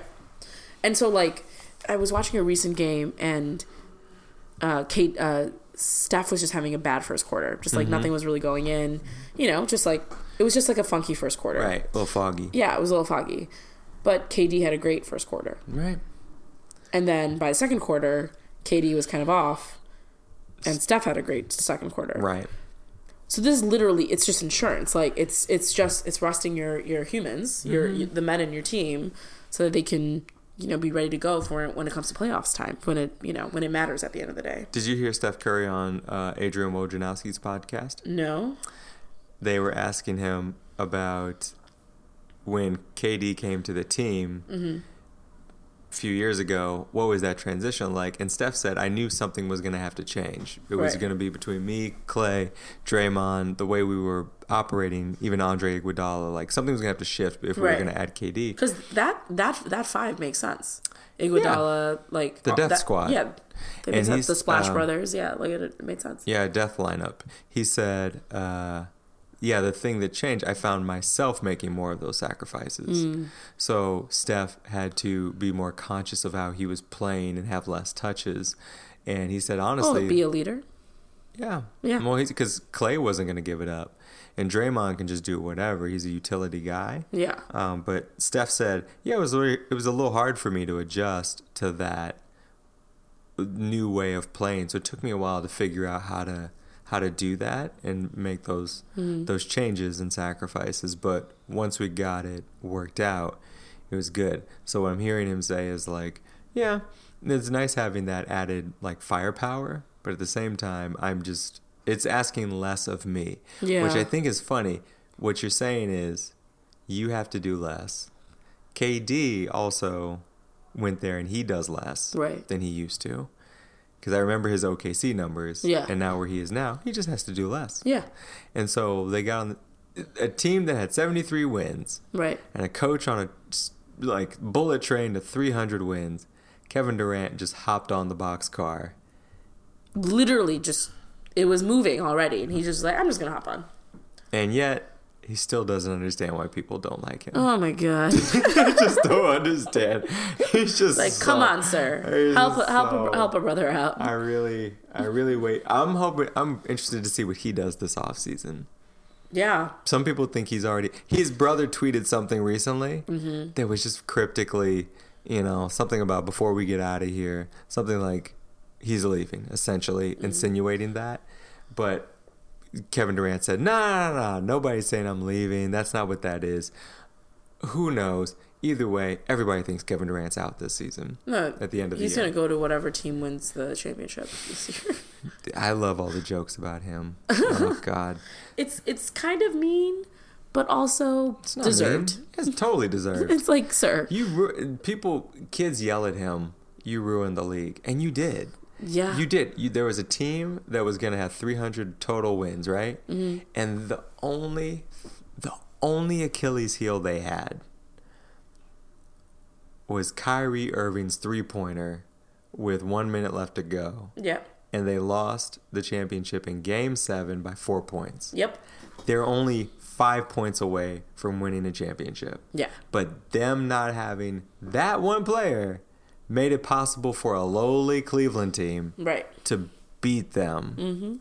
And so, like, I was watching a recent game, and uh, Kate, uh, Steph was just having a bad first quarter. Just like nothing was really going in. You know, just like it was just like a funky first quarter. Right, a little foggy. Yeah, it was a little foggy. But KD had a great first quarter. Right. And then by the second quarter, KD was kind of off, and Steph had a great second quarter. Right. So this is literally it's just insurance. Like it's it's just it's resting your your humans, your Mm-hmm. the men in your team, so that they can you know be ready to go for it when it comes to playoffs time when it you know when it matters at the end of the day. Did you hear Steph Curry on uh, Adrian Wojnarowski's podcast? No. they were asking him about when KD came to the team Mm-hmm. a few years ago. What was that transition like? And Steph said, "I knew something was going to have to change. It was going to be between me, Clay, Draymond, the way we were operating, even Andre Iguodala. Like something was going to have to shift if we Right. were going to add KD." Because that that that five makes sense. Iguodala, like The Death that- Squad. Yeah, And sense. he's, The Splash um, Brothers, yeah, like it, it made sense. Yeah, death lineup. He said, uh, "Yeah, the thing that changed, I found myself making more of those sacrifices. Mm. So Steph had to be more conscious of how he was playing and have less touches." And he said, Oh, honestly, be a leader. yeah, Yeah. Well, he's because Clay wasn't going to give it up, and Draymond can just do whatever. He's a utility guy. Yeah, Um, but Steph said, "Yeah, it was it was a little hard for me to adjust to that new way of playing. So it took me a while to figure out how to how to do that and make those those changes and sacrifices. But once we got it worked out, it was good. So what I'm hearing him say is like, yeah, it's nice having that added like firepower, but at the same time, I'm just it's asking less of me, which I think is funny. What you're saying is you have to do less. KD also went there and he does less Right. than he used to. Because I remember his OKC numbers. Yeah. And now where he is now, he just has to do less. yeah, And so they got on a team that had 73 wins right. and a coach on a like bullet train to 300 wins. Kevin Durant just hopped on the box car. Literally just it was moving already, and he's just like, I'm just gonna hop on. And yet, he still doesn't understand why people don't like him. Oh my god! I just don't understand. He's just like, so- come on, sir, help help so- a, help a brother out. I really, I really wait. I'm hoping. I'm interested to see what he does this off season. yeah, Some people think he's already. His brother tweeted something recently Mm-hmm. that was just cryptically, you know, something about before we get out of here. Something like he's leaving, essentially Mm-hmm. insinuating that. But Kevin Durant said, "No, no, no, no, nobody's saying I'm leaving. That's not what that is." Who knows? Either way, everybody thinks Kevin Durant's out this season. no. At the end of the year, he's gonna go to whatever team wins the championship this year. I love all the jokes about him. Oh God, it's it's kind of mean, but also it's not deserved. mean. It's totally deserved. It's like, sir, You ru- people, kids yell at him. You ruined the league, and you did. Yeah, You did. You, there was a team that was going to have 300 total wins, right? Mm-hmm. And the only, the only Achilles heel they had was Kyrie Irving's three pointer with one minute left to go, yeah, and they lost the championship in Game Seven by four points. yep, They're only five points away from winning a championship. yeah, But them not having that one player made it possible for a lowly Cleveland team right, to beat them. Mm-hmm.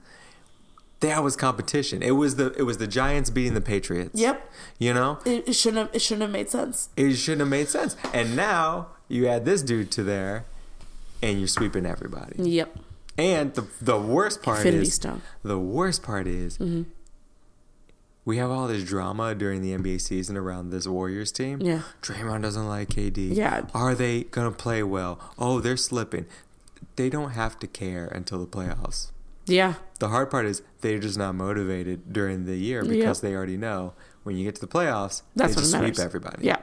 That was competition. It was the it was the Giants beating the Patriots. yep. You know, It, it shouldn't have it shouldn't have made sense. it shouldn't have made sense. And now you add this dude to there, and you're sweeping everybody. Yep, And the the worst part Infinity is Stone. the worst part is Mm-hmm. We have all this drama during the NBA season around this Warriors team. Yeah. Draymond doesn't like KD. Yeah. Are they gonna play well? Oh, they're slipping. They don't have to care until the playoffs. yeah, The hard part is they're just not motivated during the year because they already know when you get to the playoffs, that's they just matters. sweep everybody. Yeah,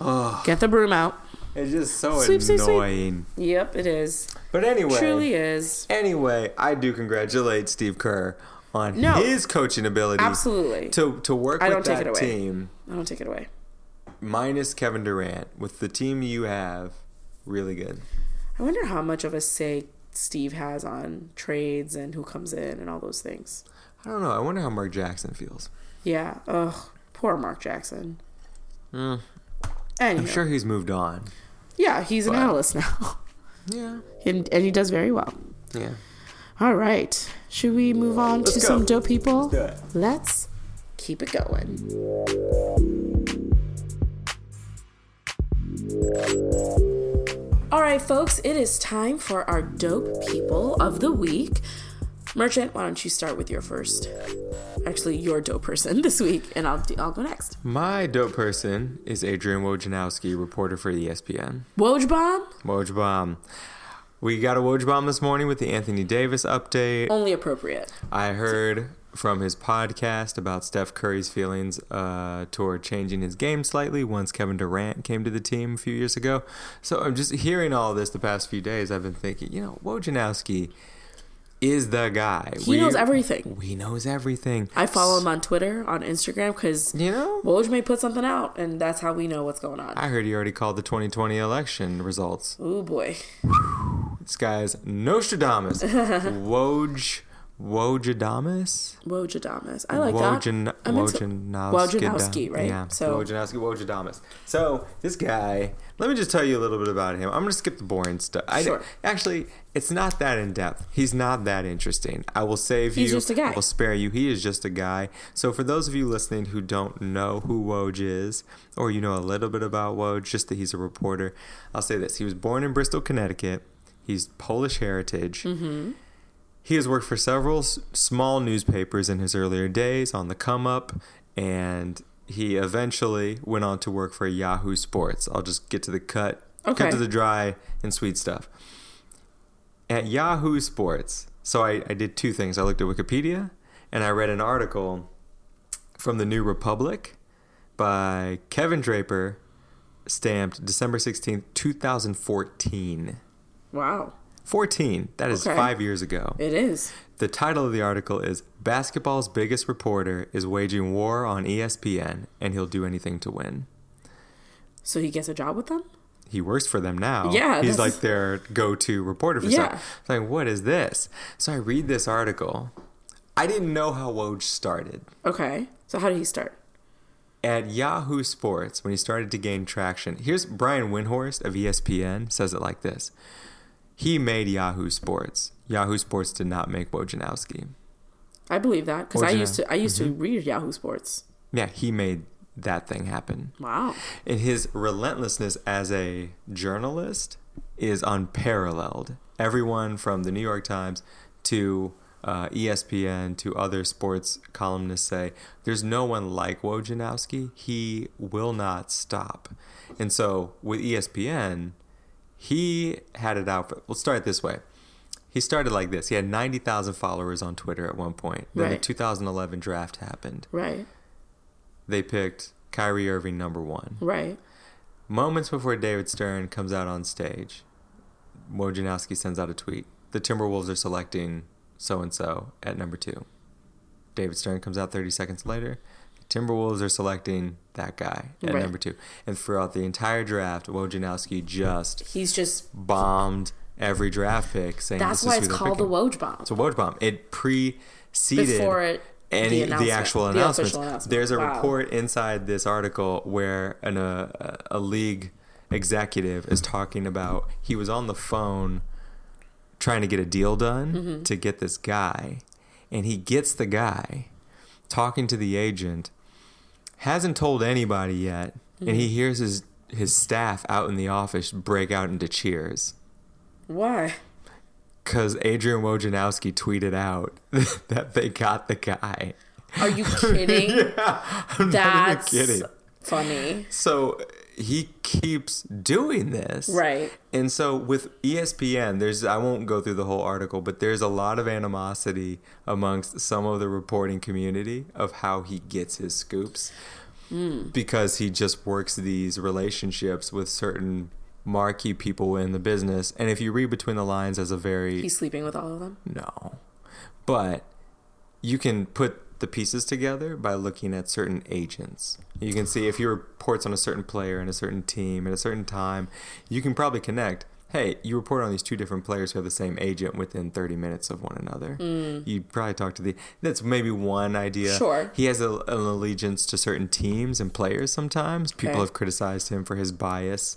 Oh, get the broom out. it's just so Sweep, sweep, sweep. annoying. Yep, it is. But anyway, Truly is. Anyway, I do congratulate Steve Kerr on No. his coaching ability Absolutely. to to work I with that team I don't take it away. minus Kevin Durant with the team you have. Really good. I wonder how much of a say Steve has on trades and who comes in and all those things. I don't know. I wonder how Mark Jackson feels. Yeah. Ugh. Poor Mark Jackson. Mm, Anyhow. I'm sure he's moved on. Yeah, he's an analyst now. Yeah. and, and he does very well. Yeah. All right. Should we move on Let's to go. some dope people? Let's do it. Let's keep it going. All right, folks, it is time for our dope people of the week. Merchant, why don't you start with your first? Actually, your dope person this week, and I'll I'll go next. My dope person is Adrian Wojnarowski, reporter for ESPN. Woj bomb, Woj bomb. We got a Woj bomb this morning with the Anthony Davis update. only appropriate. I heard from his podcast about Steph Curry's feelings uh, toward changing his game slightly once Kevin Durant came to the team a few years ago. So I'm just hearing all this the past few days. I've been thinking, you know, Wojnarowski is the guy. He knows everything. He knows everything. I follow him on Twitter, on Instagram, because You know, Woj may put something out, and that's how we know what's going on. I heard he already called the 2020 election results. Oh boy. This guy's Nostradamus. Woj. Wojadamus? Wojadamus. I like that. Wojan- to- Wojanowski. Wojnarowski, right? Yeah. So- Wojanowski, Wojadamus. So this guy, let me just tell you a little bit about him. I'm gonna skip the boring stuff. I, Sure. Actually, it's not that in depth. He's not that interesting. I will save He's you. just a guy. I will spare you. He is just a guy. So for those of you listening who don't know who Woj is, or you know a little bit about Woj, just that he's a reporter, I'll say this: he was born in Bristol, Connecticut. He's Polish heritage. Mm-hmm. He has worked for several s- small newspapers in his earlier days on the come up, and he eventually went on to work for Yahoo Sports. I'll just get to the cut, Okay. cut to the dry and sweet stuff. At Yahoo Sports, so I, I did two things. I looked at Wikipedia and I read an article from the New Republic by Kevin Draper, stamped December 16th, 2014. Wow. 14. That is Okay. five years ago. It is. The title of the article is Basketball's Biggest Reporter is Waging War on ESPN and He'll Do Anything to Win. So he gets a job with them? he works for them now. Yeah, he's like their go-to reporter for Yeah. stuff. It's like, what is this? So I read this article. I didn't know how Woj started. Okay. So how did he start? At Yahoo Sports, when he started to gain traction, here's Brian Windhorst of ESPN says it like this. He made Yahoo Sports. Yahoo Sports did not make Wojnarowski. I believe that because I used to I used to Mm-hmm. read Yahoo Sports. Yeah, he made that thing happen. Wow. And his relentlessness as a journalist is unparalleled. Everyone from the New York Times to uh, ESPN to other sports columnists say there's no one like Wojnarowski. He will not stop. And so with ESPN, he had it out. For, let's start this way. He started like this. He had 90,000 followers on Twitter at one point. Then the 2011 draft happened. Right. They picked Kyrie Irving number one. Right. Moments before David Stern comes out on stage, Wojnarowski sends out a tweet. The Timberwolves are selecting so and so at number two. David Stern comes out 30 seconds later. The Timberwolves are selecting that guy at Right. number two. And throughout the entire draft, Wojnarowski just He's just bombed every draft pick, saying that's this why is it's called the picking. Woj bomb. It's a Woj bomb. It preceded Before it- any the the, actual the announcements. announcement. There's a Wow. report inside this article where an, uh, a league executive is talking about he was on the phone trying to get a deal done Mm-hmm. to get this guy, and he gets the guy talking to the agent, hasn't told anybody yet, and Mm-hmm. he hears his his staff out in the office break out into cheers Why? because Adrian Wojnarowski tweeted out that they got the guy. Are you kidding? yeah, I'm That's kidding. funny. So he keeps doing this. Right. And so with ESPN, there's I won't go through the whole article, but there's a lot of animosity amongst some of the reporting community of how he gets his scoops. Hmm. Because he just works these relationships with certain marquee people in the business. And if you read between the lines as a very He's sleeping with all of them. no. But you can put the pieces together by looking at certain agents. You can see if he reports on a certain player and a certain team at a certain time, you can probably connect. Hey, you report on these two different players who have the same agent within 30 minutes of one another. Mm. You probably talk to the. That's maybe one idea. Sure. He has a, an allegiance to certain teams and players sometimes. People Okay. have criticized him for his bias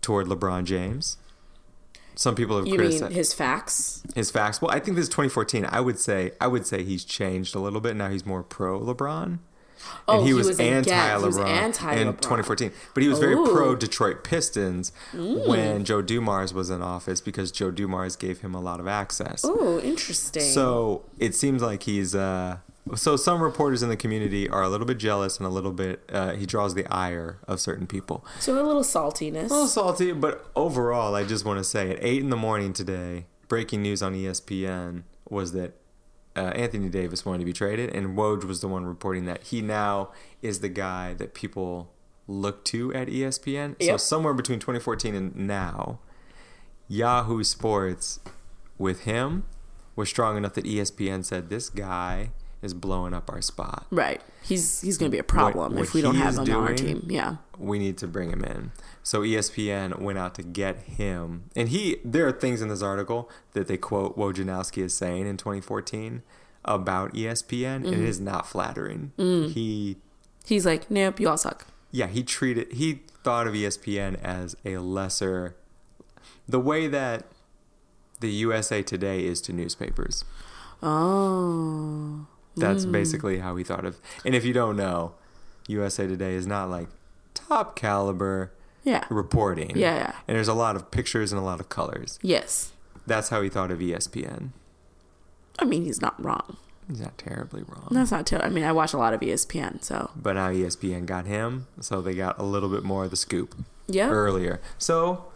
toward LeBron James. Some people have You criticized mean his facts? his facts. Well, I think this is 2014. I would say I would say he's changed a little bit. Now he's more pro LeBron. Oh, and he, he was, was anti against- he was LeBron in 2014. But he was very pro Detroit Pistons when Joe Dumars was in office because Joe Dumars gave him a lot of access. Oh, interesting. So it seems like he's. Uh, so some reporters in the community are a little bit jealous and a little bit. Uh, he draws the ire of certain people. So a little saltiness. A little salty, but overall, I just want to say at eight in the morning today, breaking news on ESPN was that uh, Anthony Davis wanted to be traded, and Woj was the one reporting that he now is the guy that people look to at ESPN. So somewhere between 2014 and now, Yahoo Sports with him was strong enough that ESPN said this guy is blowing up our spot. Right. He's he's going to be a problem what if we don't have is him on our team. Yeah. we need to bring him in. So ESPN went out to get him, and he. There are things in this article that they quote Wojnarowski as saying in 2014 about ESPN, and Mm-hmm. it is not flattering. Mm. He, He's like, nope, you all suck. yeah, he treated. He thought of ESPN as a lesser, the way that the USA Today is to newspapers. Oh. That's hmm. basically how he thought of. And if you don't know, USA Today is not like top caliber Yeah. reporting. Yeah, yeah. And there's a lot of pictures and a lot of colors. Yes. That's how he thought of ESPN. I mean, he's not wrong. He's not terribly wrong. That's not terrible. I mean, I watch a lot of ESPN, so But now ESPN got him, so they got a little bit more of the scoop yeah. earlier. So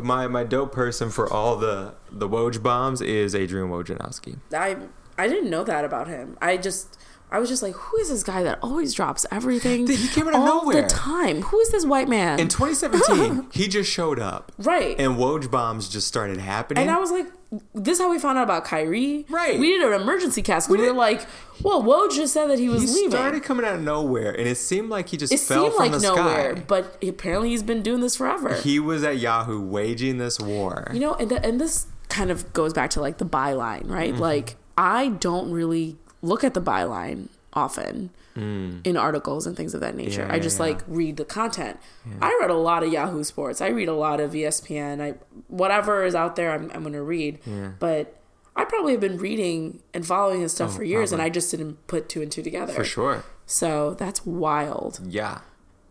my my dope person for all the the Woj bombs is Adrian Wojnarowski. I I didn't know that about him. I just I was just like, who is this guy that always drops everything? He came out of all nowhere. the time. Who is this white man? In 2017, he just showed up. Right. And Woj bombs just started happening. And I was like, this is how we found out about Kyrie. Right. We did an emergency cast. We, We were like, well, Woj just said that he was he leaving. started coming out of nowhere, and it seemed like he just it fell seemed from like the nowhere, sky. but apparently he's been doing this forever. He was at Yahoo waging this war. You know, and, the, and this kind of goes back to like the byline, right? Mm-hmm. Like, I don't really look at the byline often in articles and things of that nature. Mm. Yeah, I just yeah. like read the content. I read a lot of Yahoo Sports. I read a lot of ESPN. I whatever is out there, I'm, I'm going to read. Yeah. But I probably have been reading and following his stuff Oh, for years, and. I just didn't put two and two together. For sure. So that's wild. Yeah.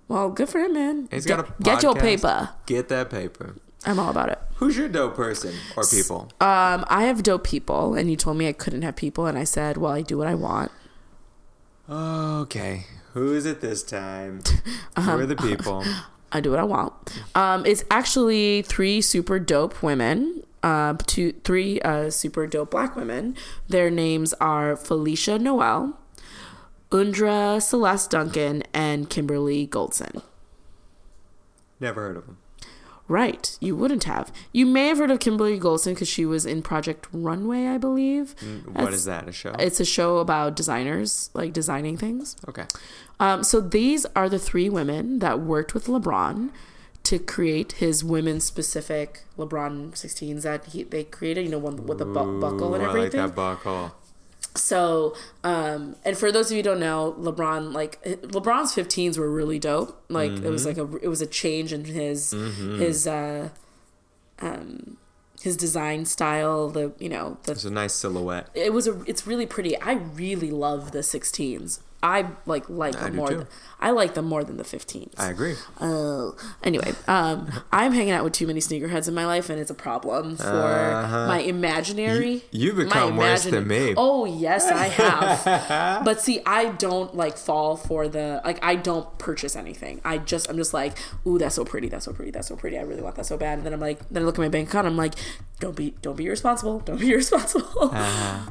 Well, good for him, man. He's get, got a get your paper. Get that paper. I'm all about it. Who's your dope person or people? Um, I have dope people, and you told me I couldn't have people, and I said, well, I do what I want. Okay. Who is it this time? Who Uh-huh. are the people? I do what I want. Um, it's actually three super dope women. Uh, two, three uh, super dope black women. Their names are Felicia Noel, Undra Celeste Duncan, and Kimberly Goldson. Never heard of them. Right, you wouldn't have. You may have heard of Kimberly Goldson because she was in Project Runway, I believe. What That's- is that? A show? It's a show about designers, like designing things. Okay. Um, so these are the three women that worked with LeBron to create his women specific LeBron 16s that he, they created, you know, one with the bu- buckle and Ooh, I like everything. that buckle. So, um, and for those of you who don't know, LeBron, like LeBron's 15s were really dope. Like it was like a, it was a change in his, his, uh, um, his design style, the, you know, the It's a nice silhouette. it was a it's really pretty i really love the 16s i like like I them more than, i like them more than the 15s I agree. oh anyway um i'm hanging out with too many sneakerheads in my life and it's a problem for Uh-huh. my imaginary You- you've become worse than me. oh yes i have. But see i don't like fall for the like i don't purchase anything. I just i'm just like ooh that's so pretty that's so pretty that's so pretty. I really want that so bad. And then i'm like then i look at my bank account i'm like don't be don't be irresponsible don't be irresponsible.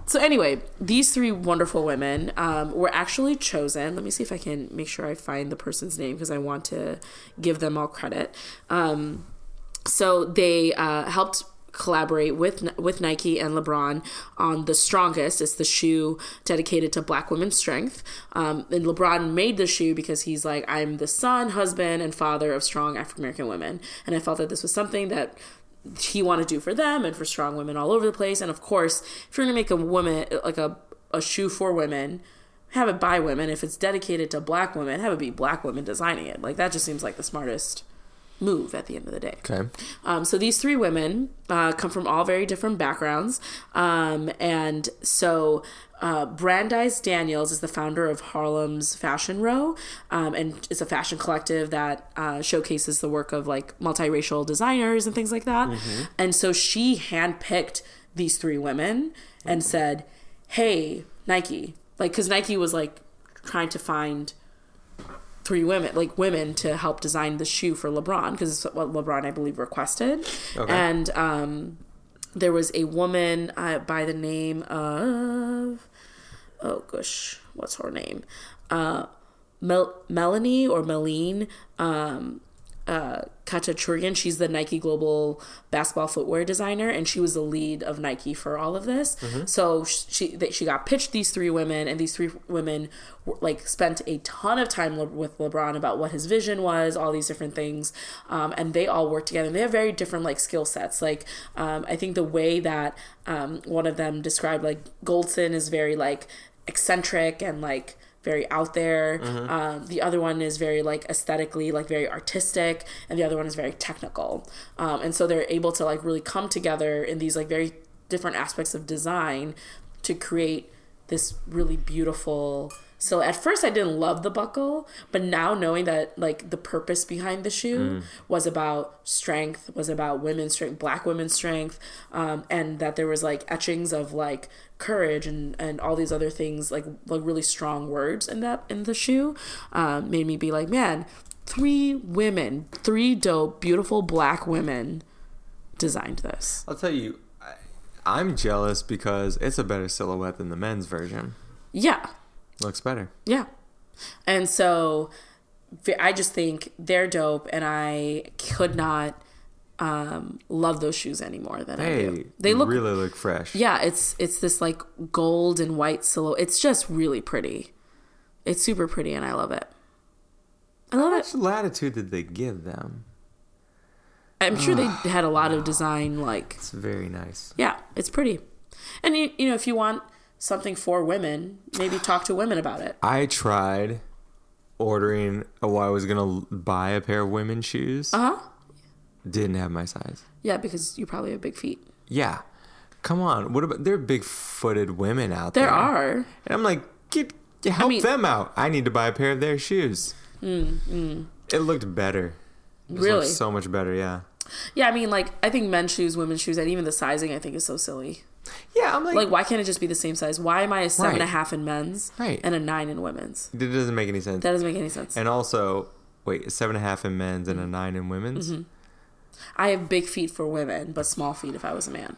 So anyway these three wonderful women um, were actually chosen let me see if i can make sure i find the person's name because i want to give them all credit um, so they uh, helped collaborate with with Nike and LeBron on the strongest. It's the shoe dedicated to Black women's strength. Um, and LeBron made the shoe because he's like, I'm the son, husband, and father of strong African American women, and I felt that this was something that he wanted to do for them and for strong women all over the place. And of course, if you're gonna make a woman like a a shoe for women. Have it by women. If it's dedicated to black women, have it be black women designing it. Like that just seems like the smartest move at the end of the day. Okay. Um, so these three women uh, come from all very different backgrounds. Um, and so uh, Brandice Daniels is the founder of Harlem's Fashion Row, um, and it's a fashion collective that uh, showcases the work of like multiracial designers and things like that. And so she handpicked these three women and said, "Hey, Nike, like, because Nike was like trying to find." three women, like women, to help design the shoe for LeBron because it's what LeBron, I believe, requested. Okay. And um, there was a woman uh, by the name of oh gosh, what's her name? Uh, Mel- Melanie or Meline um, uh, Kachachurian. She's the Nike global basketball footwear designer, and she was the lead of Nike for all of this. So she they, she got pitched these three women, and these three women like spent a ton of time le- with LeBron about what his vision was, all these different things, um, and they all work together. And they have very different like skill sets. Like um, I think the way that um, one of them described like Goldson is very like eccentric and like very out there. Um, the other one is very like aesthetically like very artistic, and the other one is very technical. Um, and so they're able to like really come together in these like very different aspects of design to create this really beautiful. So at first I didn't love the buckle, but now knowing that like the purpose behind the shoe was about strength, was about women's strength, black women's strength, um, and that there was like etchings of like courage and and all these other things like like really strong words in that in the shoe, um, made me be like, man, three women, three dope, beautiful black women designed this. I'll tell you, I, I'm jealous because it's a better silhouette than the men's version. Yeah. Looks better. Yeah. And so i just think they're dope and I could not um, love those shoes any more than I do. They look really look fresh. Yeah, it's it's this like gold and white silhouette. It's just really pretty. It's super pretty and I love it. I love How it. latitude did they give them? I'm sure they had a lot of design like It's very nice. yeah, it's pretty. And you, you know, if you want something for women, maybe talk to women about it. I tried ordering. Oh, I was gonna buy a pair of women's shoes. Uh-huh. Didn't have my size. Yeah, because you probably have big feet. Yeah, come on. What about there are big-footed women out There there? are. And I'm like, get, help mean- them out. I need to buy a pair of their shoes. It looked better. It Really? looked so much better. Yeah. Yeah, I mean, like, I think men's shoes, women's shoes, and even the sizing, I think is so silly. Yeah, I'm like, Like, why can't it just be the same size? Why am I a seven and a half in men's Right. and a nine in women's? it doesn't make any sense. That doesn't make any sense. and also, wait, a seven and a half in men's and a nine in women's. Mm-hmm. I have big feet for women, but small feet if I was a man.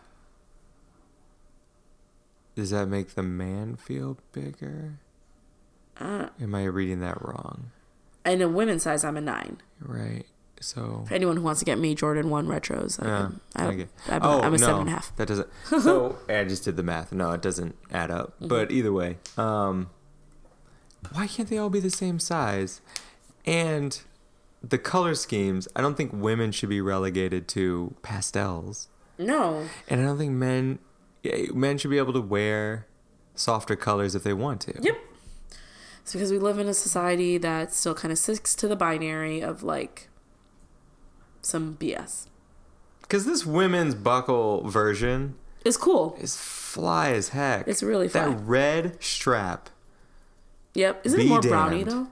Does that make the man feel bigger? Uh, Am I reading that wrong? in a women's size, I'm a nine. Right. So. For anyone who wants to get me Jordan 1 retros, I Yeah, I, I get- I'm, oh, I'm a no, seven and a half. That doesn't. So I just did the math. No, it doesn't add up. Mm-hmm. But either way, um, why can't they all be the same size? And the color schemes. I don't think women should be relegated to pastels, No. and I don't think men men should be able to wear softer colors if they want to. Yep. It's because we live in a society that still kind of sticks to the binary of like some BS. Because this women's buckle version is cool. is fly as heck. It's really fly. That red strap. Yep. Isn't it more damned. though?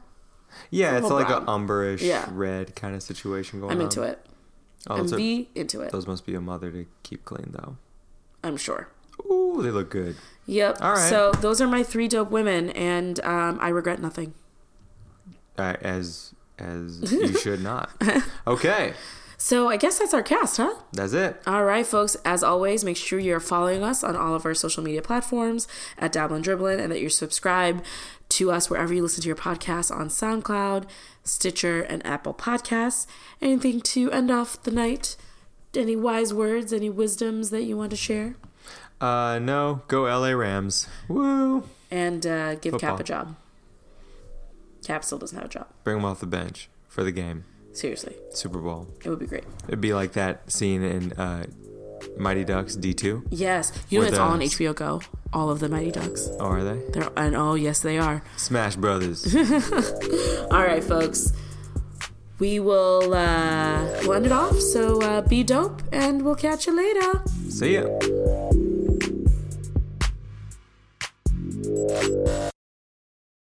Yeah, it's like brown. a umberish Yeah. red kind of situation going on. I'm into it. Oh, I'm those, are- be into it. those must be a mother to keep clean though. I'm sure. Ooh, they look good. Yep. All right. So those are my three dope women, and um, I regret nothing. Uh, as as you should not. Okay, So I guess that's our cast, huh? that's it. All right, folks. As always, make sure you're following us on all of our social media platforms at Dabblin' Dribblin' and that you're subscribed to us wherever you listen to your podcasts on SoundCloud, Stitcher, and Apple Podcasts. Anything to end off the night? Any wise words, any wisdoms that you want to share? Uh, no, go LA Rams. Woo! And uh, give Cap a job. Cap still doesn't have a job. Bring him off the bench for the game. Seriously, Super Bowl. it would be great. It'd be like that scene in uh, Mighty Ducks D2? Yes. You know, it's all on HBO Go. All of the Mighty Ducks. Oh, are they? They're and oh yes they are. Bash Brothers. All right, folks. We will uh, blend it off. So uh, be dope, and we'll catch you later. See ya.